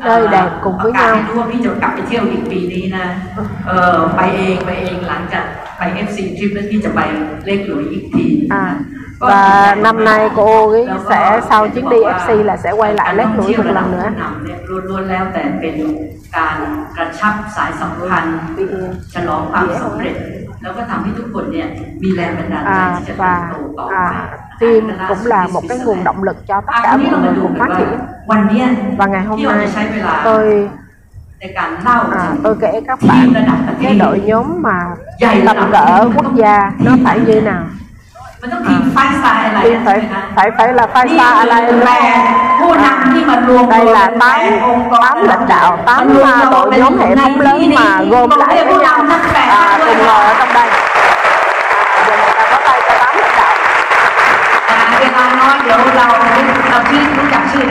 nơi đẹp cùng ประ với กาศ nhau ให้รู้ว่าพี่จะกลับไปเที่ยวอีกปีนี้นะ เออไปเองไปเองหลังจากไป FC ทริปแล้วพี่จะไปเลขหลุยอีกที à, và năm nay cô ấy sẽ sau chuyến đi FC là sẽ quay lại lết lũi một lần nữa เนี่ยล้วนๆแล้วแต่เป็นการกระชับสายสัมพันธ์ Vì ฉลองความสำเร็จ แล้วก็ทำให้ทุกคนเนี่ยมีแรงบันดาลใจ à, ที่จะเติบ và โตต่อไป à, team cũng là một cái nguồn động lực cho tất อ่ะ cả ทีนี้ mọi เรามา người ดู cùng กัน phát ว่า triển วันเนี้ย và ngày hôm ที่เรา nay จะใช้เวลา tôi ในการเล่า à, ถึง tôi kể các ทีม bạn ระดับประเท cái ศ đội nhóm mà Dạy tầm là- cỡ quốc gia nó phải như nào มันต้องทีมไฟสไตล์อะไร team ใช่ไหม phải คะ phải phải là five star อะไร แปดผู้นำที่มารวม đây là แป tám ดองค์กร tám lãnh đạo tám มารวม à, ตัว đội เป็น nhóm hệ thống lớn mà gồm lại với nhau ทั้งแปด à, ด้วย cùng ngồi ở trong đây giờ người ta có tay cho tám lãnh đạo อ่าเวลาน้อยเดี๋ยวเราเราชื่อรู้จักชื่อ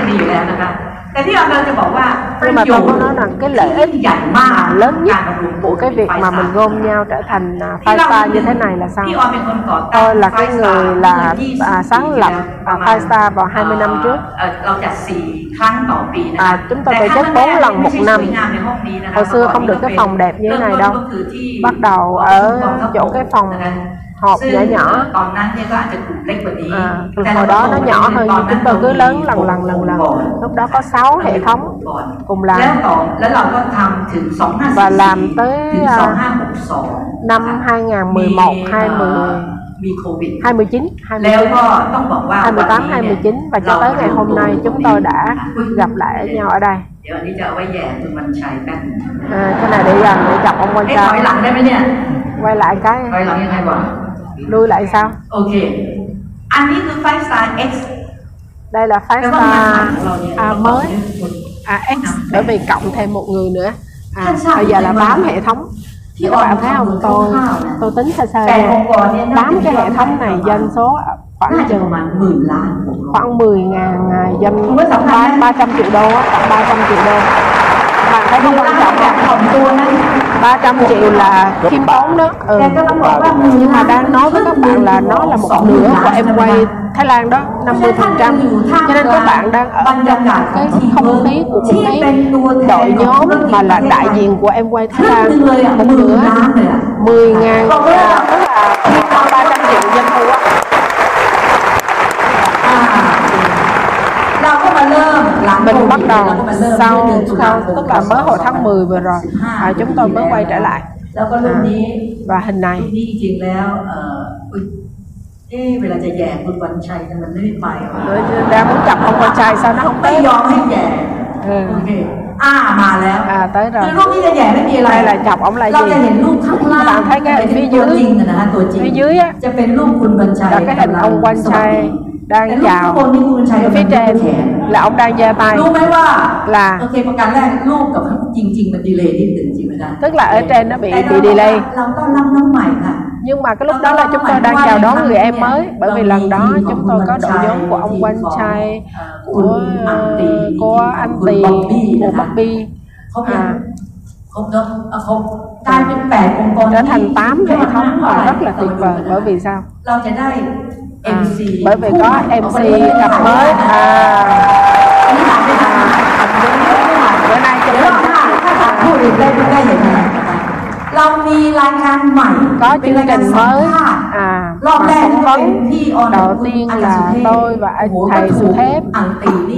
nhưng mà tôi muốn nói rằng cái lợi ích mà lớn nhất của cái việc mà mình gom nhau trở thành à, phai pha như thế này là sao? tôi là cái người là à, sáng lập à, five star vào 20 năm trước. à, à chúng tôi tổ chức 4 lần một năm. Hồi xưa không được cái phòng đẹp như thế này đâu. bắt đầu ở chỗ cái phòng hộp nhỏ nhỏ. à, hồi đó nó nhỏ hơn nhưng chúng tôi cứ lớn lần lần lần lần. lúc đó có 6 hệ thống cùng làm. Và làm tới à, năm 2011 20 29, 28, 29 và cho tới ngày hôm nay chúng tôi đã gặp lại nhau ở đây. À, cái này để dành để chọc ông quay ra quay lại cái quay lại như này bọn lui lại sao? Ok. I need the five star X. Đây là five star. à, mới. À X bởi vì cộng thêm một người nữa. À, bây giờ là bám hệ thống. Thì các bạn thấy không? tôi tôi tính sơ sơ bám cái hệ thống này dân số khoảng chừng khoảng 10 ngàn à, dân ba trăm triệu đô khoảng ba trăm triệu đô không quan trọng ba trăm triệu là khiêm tốn đó. Ừ. nhưng mà đang nói với các bạn là nó là một nửa của em quay Thái Lan đó 50 phần trăm. Cho nên các bạn đang ở trong cái không khí của một cái đội nhóm mà là đại diện của em quay Thái Lan một nửa 10 ngàn. Tức dạ. là ba trăm triệu doanh thu á. mình โค bắt วิดเรา đầu ก็มาเริ่ม sau เดือนตุลา sau คม tức là mới hồi tháng 10 vừa rồi à, chúng tôi mới quay trở lại แล้วก็รุ่นนี้ và hình รุ่ này นนี้จริงๆแล้วเอออุ๊ยเอ๊ะเวลาจะแย่คุณวันชัยทำไมไม่ไปวะ Rồi đang muốn chọc ông con trai sao nó không ไม่ tới ยอมให้แย่ ừ. โอเคอ่ามาแล้ว à tới คือ rồi รูปนี้จะแย่ไม่มีอะไร đây là chọc ông là เราจะ gì เห็นรูปข้างล่าง bạn thấy cái เป็น phía ตัว dưới จริงอะนะฮะตัวจริง phía dưới á จะเป็นรูปคุณบัญชัย là cái hình ông quan สวัสดี trai แต่ đang รูปข้าง chào บนนี่คุณบัญชัย đang vào phía trên là ông đang giơ tay. Là tức là ở trên nó bị bị delay. nhưng mà cái lúc đó là chúng tôi đang chào đón người em mới. Bởi vì lần đó chúng tôi có đội nhóm của ông quanh trai của ờ, của anh tì của bắc bi à, không đâu à, không. Trở thành 8 hệ thống và rất là tuyệt vời bởi vì sao? MC, bởi vì có mc cặp mới à, à, bữa nay chúng mình có chương trình mới. à mà phỏng vấn đầu tiên là tôi và anh thầy Sư Thép.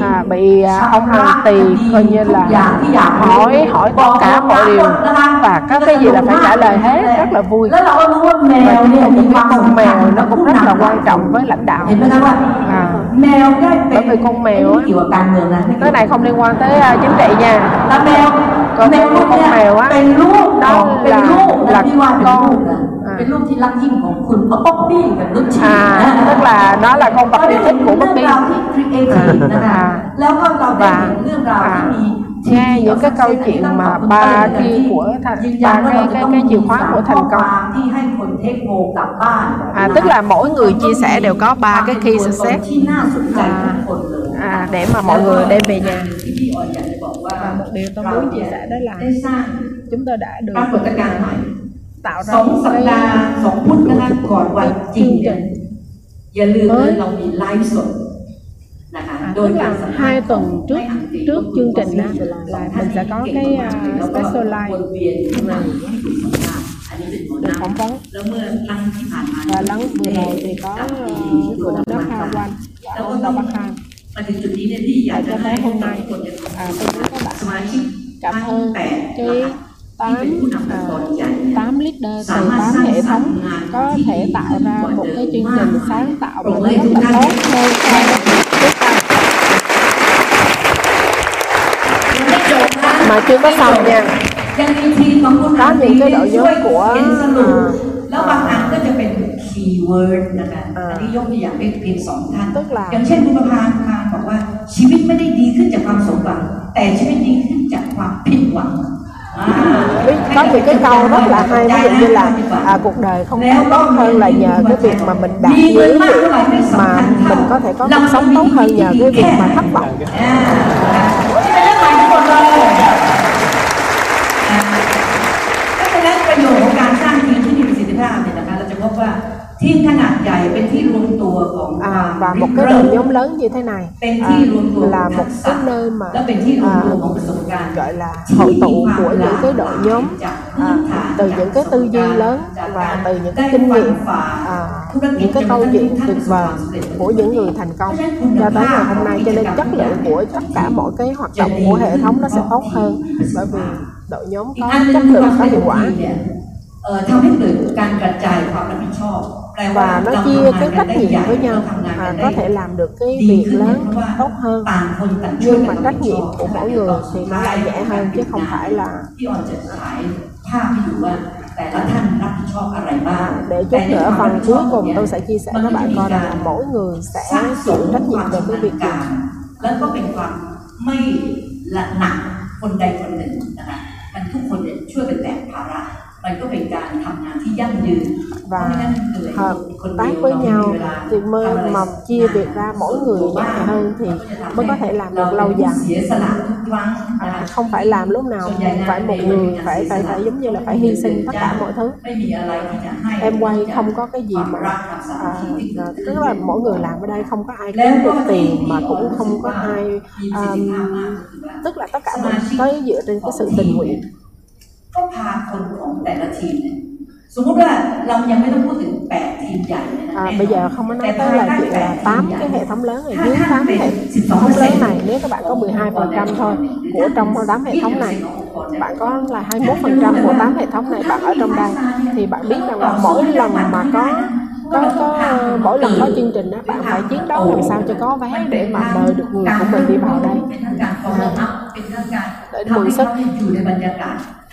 à, bị à, ông Hằng Tì coi như là hỏi hỏi tất cả mọi điều. và các cái gì là phải trả lời hết rất là vui. và những cái con mèo nó cũng rất là quan trọng với lãnh đạo. À, bởi vì con mèo á. cái này không liên quan tới à, chính trị nha แล้วแมว con แมวลูก con เนี่ย mèo á เป็นลูก đó เป็น là ลูกนะ là ที่ว่าเป็นลูกนะ con à, เป็นลูกที่รักยิ่งของคุณป๊อปปี้กับนุชชี à tức là nó là con vật yêu thích của เรื่ Bobby องราวที่ครีเอทีฟนะคะ à, แล้วก็เราได้เห็นเรื่องราวที่มี nghe những cái câu chuyện mà ba khi của thành ยืนยัน ba ว่า cái เราจะ cái ต้อง cái มี chìa khóa của ข้อ thành ควา công มที่ให้คนเทคโมกลับบ้าน à tức là mỗi người chia sẻ đều có ba cái key success ที่น่าสนใจทุกคนเลย à, để mà mọi người đem về nhà ที่พี่ออนอยากจะบอกว่า và một điều tôi muốn chia sẻ đó là ได้สร้าง chúng tôi đã được ปรากฏการณ์ใหม่ tạo ส ra อง một สัป cái ดาห์สองพุธนะคะก่อนวันจริง chương เนี่ย trình อย่าลืม เฮ้ เลย ยเรามีไลฟ์สดนะคะ à, โด tức ยการ là สัมภาษณ์ hai tuần trước ไม่อังกฤษ trước chương trình đó ก็คือ là mình sẽ có cái uh, special วน live เวียนขึ้นมาให้คุณสัมภาษณ์อันนี้เป็นหัวห được น้า phỏng vấn แล้วเมื่อครั้งที่ผ่านมา và lần vừa rồi thì có uh, của Đắc Kha Quan và แล้ว ông ก็ต้อ Đào ง Bắc Khan มาถึงจุดนี้เนี่ยที่อยากจะให้ทุกคนเนี่ย à, tôi muốn các bạn สมาชิก cảm ทั้ง ơn แปด cái ที่เป็นผู้นำองค์กร 8 ใหญ่ 8 leader từ 8 hệ thống có thể tạo ra một cái chương trình sáng tạo mà nó rất là tốt hơn so với trước đây ยังไม่จบนะ mà chưa có xong nha ยังมีทีมของคุณ có những cái đội ช่วย nhóm của เ ขียนสรุป à, แล้วบางอันก็จะเป็นคีย์เวิร์ดนะคะ อ่า อันนี้ยกตัวอย่างเป็นเพียงสองท่าน tức là อย่างเช่นคุณประภาคารบอกว่าชีวิตไม่ได้ดีขึ้นจากความสมหวังแต่ชีวิตดีขึ้นจากความผิดหวังอ่า biết có những cái câu rất là hay ví dụ như là à, cuộc đời không có tốt hơn là nhờ cái việc mà mình đạt nhiều ý tưởng mà mình có thể có cuộc sống tốt hơn nhờ cái việc mà thất vọng ทีมขนาดใหญ่เป็นที่รวมตัวของ à, và một cái đội nhóm lớn như thế này เป็น à, ที่รวมตัว là ของ một ทักษะ cái nơi mà และเป็นที่รวม à, ตัวของประสบการณ์ gọi là hội tụ của những cái đội nhóm à, từ những cái tư duy lớn và từ những cái kinh nghiệm à, những cái câu chuyện tuyệt vời của những người thành công cho tới ngày hôm nay cho nên chất lượng của tất cả mọi cái hoạt động của hệ thống nó sẽ tốt hơn bởi vì đội nhóm อีก có อันหนึง chất คือ lượng ความ có hiệu quả เนี่ยเอ่อทำให้เกิดการกระจายความรับผิดชอบแปลว่า và nó เรา chia ทำงาน cái กัน trách ได้ใหญ่ nhiệm với เรา nhau ทำงานกั à, น có ได้ thể làm được cái ดี việc ขึ้น lớn เพราะว่า tốt hơn ต่างคนต่างช่วย nhưng กั mà น trách nhiệm của mỗi người thì nó lại nhẹ hơn chứ không phải là พี่ออนจะฉายภาพให้ดูว่าแต่ละท่านรับผิดชอบอะไรบ้าง để chút nữa phần cuối cùng tôi sẽ chia sẻ với bạn coi rằng là mỗi người sẽ สร้างส chịu ม trách ค nhiệm วาม về ชำ cái นาญ việc กา gì รแล้วก็เป็นความไม่ละหนักคนใดคนหนึ่งนะคะมันทุกคนเนี่ยช่วยกันแบกภาระ มันก็เป็นการทำงานที่ยั่งยืน và เพราะไม่งั้นเหนื่อย hợp คนเดี tác ยว với เราไม่ nhau มีเวลา thì mới ทำอะไร mà chia việc ra mỗi người nhẹ hơn thì mới có thể làm được lâu เรา dài เสียสละทุกครั้งนะ à, คะ không phải làm lúc nào phải một người phải phải phải giống như là phải hy sinh tất cả mọi thứ ไม่มีอะไรที่จะให้ em quay không có cái gì ความ mà รักความสามั à, คคีที่เกิ à, ดขึ้น tức là mỗi người làm ở đây không có ai kiếm được tiền mà cũng không có ai มีประสิทธิภาพมาก um, คือว่า tức là tất cả mọi cái dựa trên cái sự tình nguyện ก็พาคนของแต่ละทีมเนี่ยสมมติว่าเรายังไม่ต้องพูดถึงแปดทีมใหญ่เลยนะ À, แน่นอน bây giờ không có nói Em tới nói là các chuyện là bạn 8 thì cái vậy. hệ thống lớn này Ha, dưới ha, 8 về hệ 12% thống lớn này nếu các bạn có 12 phần trăm thôi của trong 8 hệ thống này bạn có là 21 phần trăm của 8 hệ thống này bạn ở trong đây thì bạn biết rằng là mỗi lần mà có có, có mỗi lần có chương trình đó bạn phải chiến đấu làm sao cho có vé để mà mời được người của mình đi vào đây เป็นทางการ follow up เป็นทางการ để ทำให้ mượn sức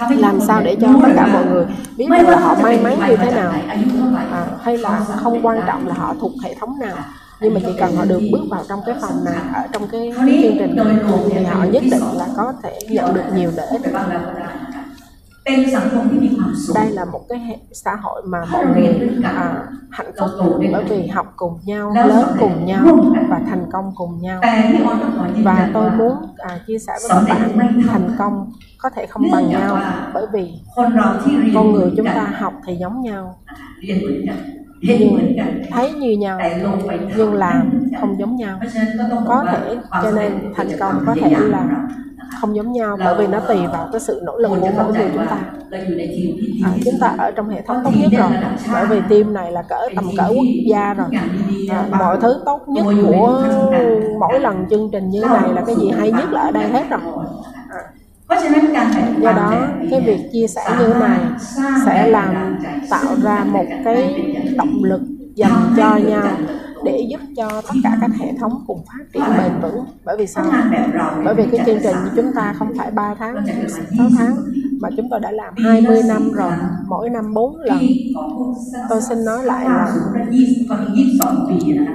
làm sao để cho tất cả mọi người biết được là họ may mắn như thế nào? À, hay là không quan trọng là họ thuộc hệ thống nào? Nhưng mà chỉ cần họ được bước vào trong cái phòng này ở trong cái chương trình thì họ nhất định là có thể nhận được nhiều lợi ích đây là một cái xã hội mà mọi người à, hạnh phúc bởi vì học cùng nhau lớn cùng nhau và thành công cùng nhau. Và tôi muốn à, chia sẻ với các bạn thành công có thể không bằng nhau bởi vì con người chúng ta học thì giống nhau. Nhưng thấy như nhau nhưng làm không giống nhau. Có thể cho nên thành công có thể là không giống nhau bởi vì nó tùy vào cái sự nỗ lực của mỗi người chúng ta. À, chúng ta ở trong hệ thống tốt nhất rồi bởi vì tim này là cỡ tầm cỡ quốc gia rồi. À, mọi thứ tốt nhất của mỗi lần chương trình như này là cái gì hay nhất là ở đây hết rồi. Do đó cái việc chia sẻ như này sẽ làm tạo ra một cái động lực dành cho nhau để giúp cho tất cả các hệ thống cùng phát triển bền vững. Bởi vì sao? Bởi vì cái chương trình của chúng ta không phải 3 tháng 6 tháng mà chúng tôi đã làm 20 năm rồi mỗi năm 4 lần. Tôi xin nói lại là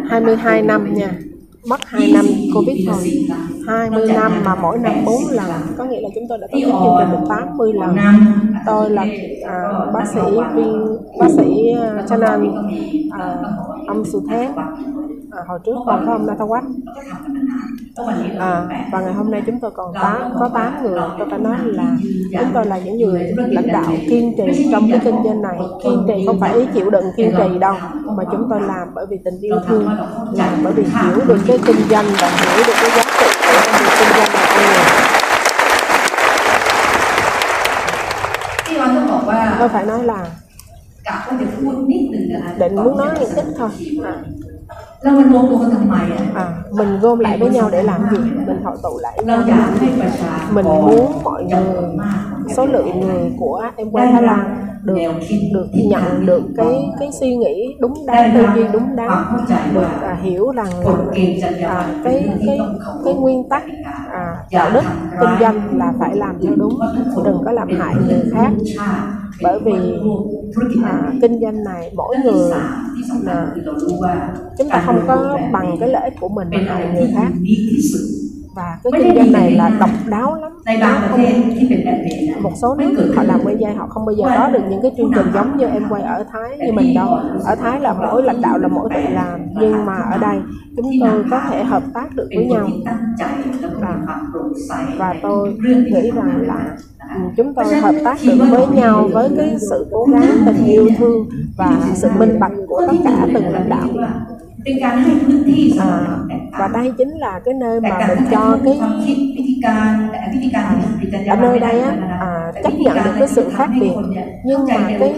22 năm nha mất 2 năm Covid rồi. 20 năm mà mỗi năm 4 lần. Có nghĩa là chúng tôi đã tổ chức chương trình được 80 lần. Tôi là à, bác sĩ viên bác sĩ uh, Chanan à, ông Su Thép à, hồi trước và có hôm nay Natawat à, và ngày hôm nay chúng tôi còn 8, có 8 người. Tôi phải nói là chúng tôi là những người lãnh đạo kiên trì trong cái kinh doanh này. Kiên trì không phải ý chịu đựng kiên trì đâu. Mà chúng tôi làm bởi vì tình yêu thương làm bởi vì hiểu được cái kinh doanh và hiểu được cái giá trị của cái kinh doanh là tôi phải nói là định muốn nói ít thôi. À. À, mình gom lại với nhau để làm gì? mình hội tụ lại mình muốn mọi người số lượng người của em quay thái lan được được nhận được cái cái suy nghĩ đúng đắn tư duy đúng đắn được à, hiểu rằng à, cái cái cái nguyên tắc à, đạo đức kinh doanh là phải làm theo đúng. đừng có làm hại người khác. bởi vì à, kinh doanh này mỗi người mà chúng ta không có bằng cái lợi ích của mình bằng người khác và cái kinh doanh này là độc đáo lắm. Nó không, một số nước họ làm quay dây họ không bao giờ có được những cái chương trình giống như em quay ở thái như mình đâu ở thái là mỗi lãnh đạo là mỗi tự làm nhưng mà ở đây chúng tôi có thể hợp tác được với nhau. và, và tôi nghĩ rằng ừ, là chúng tôi hợp tác được với nhau với cái sự cố gắng tình yêu thương và sự minh bạch của tất cả từng lãnh đạo à, và đây chính là cái nơi mà mình cho cái ở nơi đây á, à, chấp nhận được cái sự khác biệt. nhưng mà cái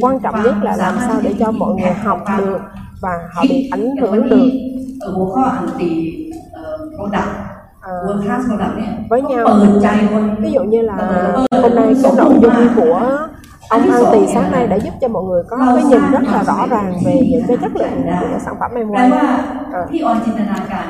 quan trọng nhất là làm sao để cho mọi người học được và họ bị ảnh hưởng được. à, với nhau ví dụ như là hôm nay cái nội dung của ông ăn tỳ sáng nay đã giúp cho mọi người có cái nhìn rất là rõ ràng về những cái chất lượng của sản phẩm em quay à. Ờ.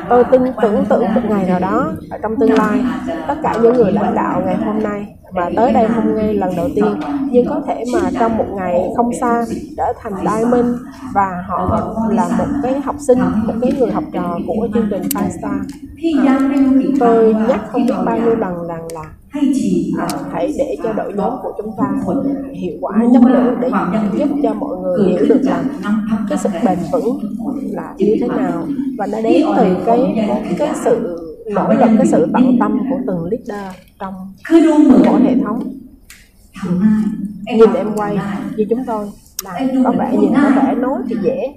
tôi tin tưởng tượng một ngày nào đó ở trong tương lai tất cả những người lãnh đạo ngày hôm nay và tới đây hôm nay lần đầu tiên nhưng có thể mà trong một ngày không xa trở thành diamond và họ là một cái học sinh một cái người học trò của chương trình five star. À, tôi nhắc không biết bao nhiêu lần rằng là, là hãy để cho đội nhóm của chúng ta hiệu quả chất lượng để giúp cho mọi người hiểu được là cái sự bền vững là như thế nào? và nó đến từ cái cái sự nỗ lực cái sự tận tâm của từng leader trong mỗi hệ thống. Nhìn em quay như chúng tôi là có vẻ nhìn có vẻ nói thì dễ.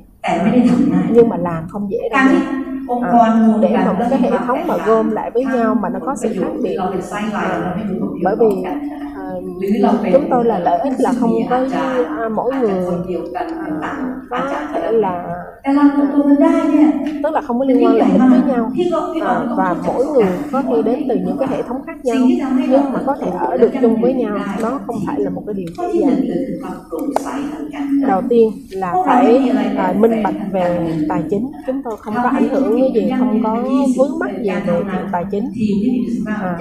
Nhưng mà làm không dễ đâu à, để mà có cái hệ thống mà gom lại với nhau mà nó có sự khác biệt. à, bởi vì chúng tôi là lợi ích là không có à, mỗi người có thể là tức là không có liên quan lợi ích với nhau. à, và mỗi người có khi đến từ những cái hệ thống khác nhau nhưng mà có thể ở được chung với nhau. nó không phải là một cái điều dễ dàng. đầu tiên là phải à, minh bạch về tài chính? chúng tôi không có ảnh hưởng cái gì không có vướng mắc gì về tài chính. À,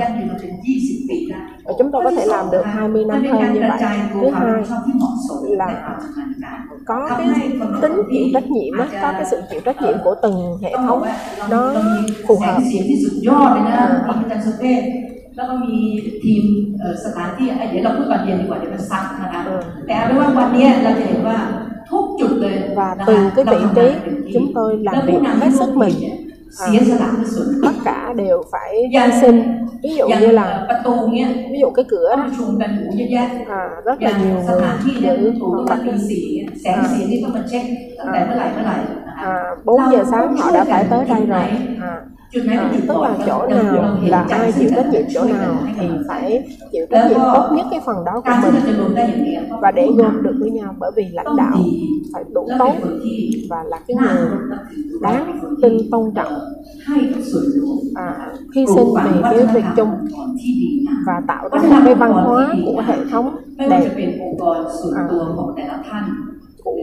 và chúng tôi có thể làm được 20 năm มันเป็น hơn การ như กระจาย vậy ตัว thứ ความรับ hai ผิดชอบที่เหมาะสม là และความชำนาญการ có cái tính chịu trách nhiệm á, có cái sự chịu trách nhiệm của từng hệ ต้องบอก thống ว่าเรา nó เรามี phù แสง hợp เสียงที่สุดยอดเลยนะมีอาจารย์สุเทพแล้วก็มีทีมเอ่อสถานที่เอ้ยเดี๋ยวเราพูดตอนเย็นดีกว่าเดี๋ยวมันซักนะคะ อืม แต่เอาเป็นว่าวันเนี้ยเราจะเห็นว่าทุกจุดเลย và นะคะ từ cái เรา vị ทำงาน trí เต็มที่ chúng tôi แล้ว làm ผู้ việc นำ hết sức mình Ờ. tất cả đều phải van xin ví dụ như là ví dụ cái cửa đó. À, rất là nhiều người giữ hoặc là à, à, 4 giờ sáng họ đã phải tới đây rồi. À, à, tức là chỗ nào là ai chịu trách nhiệm chỗ nào thì phải chịu trách nhiệm tốt nhất cái phần đó của mình. Và để gom được với nhau bởi vì lãnh đạo phải đủ tốt và là cái người đáng tin tôn trọng. À, hy sinh vì cái việc chung và tạo ra cái văn hóa của hệ thống đẹp. À, cũ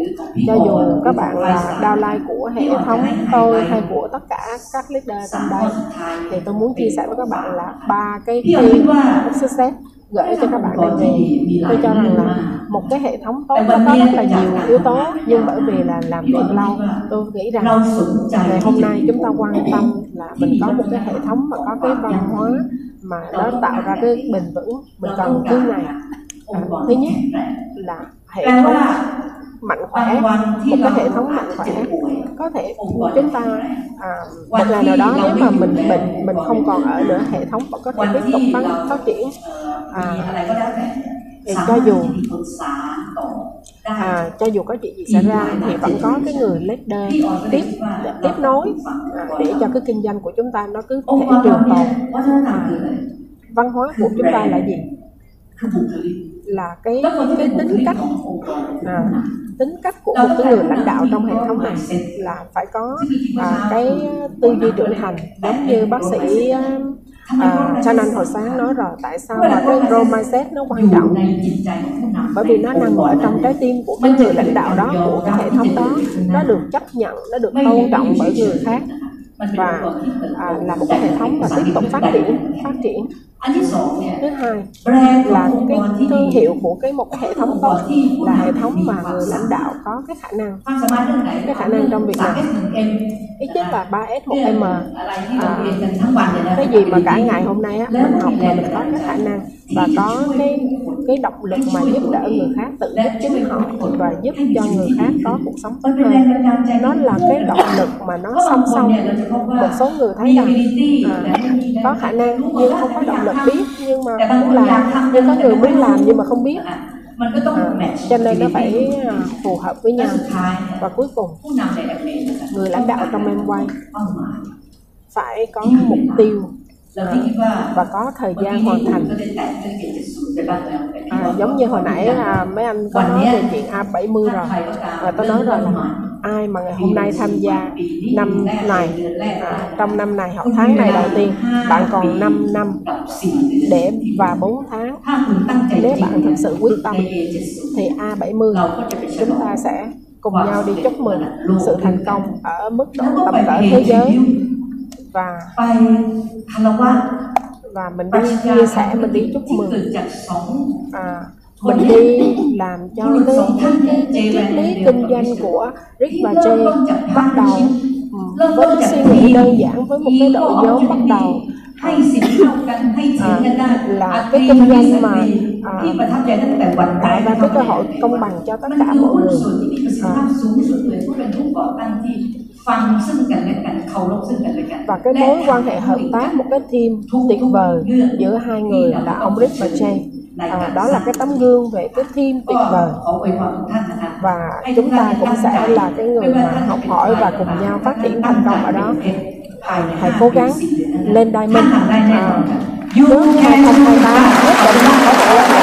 cho dù các bạn là đao lai của hệ thống tôi hay của tất cả các leader trong đây thì tôi muốn chia sẻ với các bạn là ba cái key success gửi cho các bạn đem về. tôi cho rằng là một cái hệ thống tốt nó có rất là nhiều yếu tố nhưng bởi vì là làm việc lâu tôi nghĩ rằng ngày hôm nay chúng ta quan tâm là mình có một cái hệ thống mà có cái văn hóa mà nó tạo ra cái bình vững. Mình cần thứ này. à, thứ nhất là hệ thống mạnh khỏe một cái hệ thống mạnh khỏe có thể chúng ta à, một ngày nào đó nếu mà mình bệnh mình không còn ở nữa hệ thống vẫn có thể tiếp tục phát, phát triển à, thì cho dù à, cho dù có chuyện gì xảy ra thì vẫn có cái người leader tiếp tiếp nối à, để cho cái kinh doanh của chúng ta nó cứ thể trường tồn văn hóa của chúng ta là gì? là cái cái tính cách. à, tính cách của một cái người lãnh đạo trong hệ thống này là phải có à, cái à, tư duy trưởng thành. giống như bác sĩ à, cho nên à, hồi sáng nói rồi tại sao mà cái role mindset nó quan trọng? bởi vì nó nằm ở trong trái tim của cái người lãnh đạo đó của cái hệ thống đó. Nó được chấp nhận nó được tôn trọng bởi người khác và à, là một cái hệ thống mà tiếp tục phát triển phát triển. Thứ hai là cái thương hiệu của cái một cái hệ thống tốt là hệ thống mà người lãnh đạo có cái khả năng. Cái khả năng trong việc này ít nhất là 3 s 1 m. à, cái gì mà cả ngày hôm nay á mình học là mình có cái khả năng và có cái cái động lực mà giúp đỡ người khác tự giúp chính họ và giúp cho người khác có cuộc sống tốt hơn. Nó là cái động lực mà nó song song. Một số người thấy rằng à, có khả năng nhưng không có động lực biết nhưng mà cũng làm. Nhưng có người muốn làm nhưng mà không biết. À, cho nên nó phải à, phù hợp với nhau. Và cuối cùng người lãnh đạo trong em quay phải có mục tiêu và có thời gian hoàn thành. à, giống như hồi nãy à, mấy anh có nói về chuyện A70 rồi. Và tôi nói rồi là ai mà ngày hôm nay tham gia năm này à, trong năm này học tháng này đầu tiên bạn còn 5 năm để và 4 tháng. nếu bạn thực sự quyết tâm thì A70 chúng ta sẽ cùng nhau đi chúc mừng sự thành công ở mức độ tầm cỡ thế giới và và mình đi chia sẻ mình đi chúc mừng. à, mình đi làm cho cái triết lý kinh doanh của Rick và Jay bắt đầu. Ừ, với cái suy nghĩ đơn giản với một cái đội nhóm bắt đầu. à, là cái kinh doanh mà à, tạo ra à, cái cơ hội công bằng cho tất cả mọi người. à, và cái mối quan hệ hợp tác một cái team tuyệt vời giữa hai người là ông Rick và Jay à, đó là cái tấm gương về cái team tuyệt vời. và chúng ta cũng sẽ là cái người mà học hỏi và cùng nhau phát triển thành công ở đó. À, hãy cố gắng lên đai minh à, trước 2023 nhất định có thể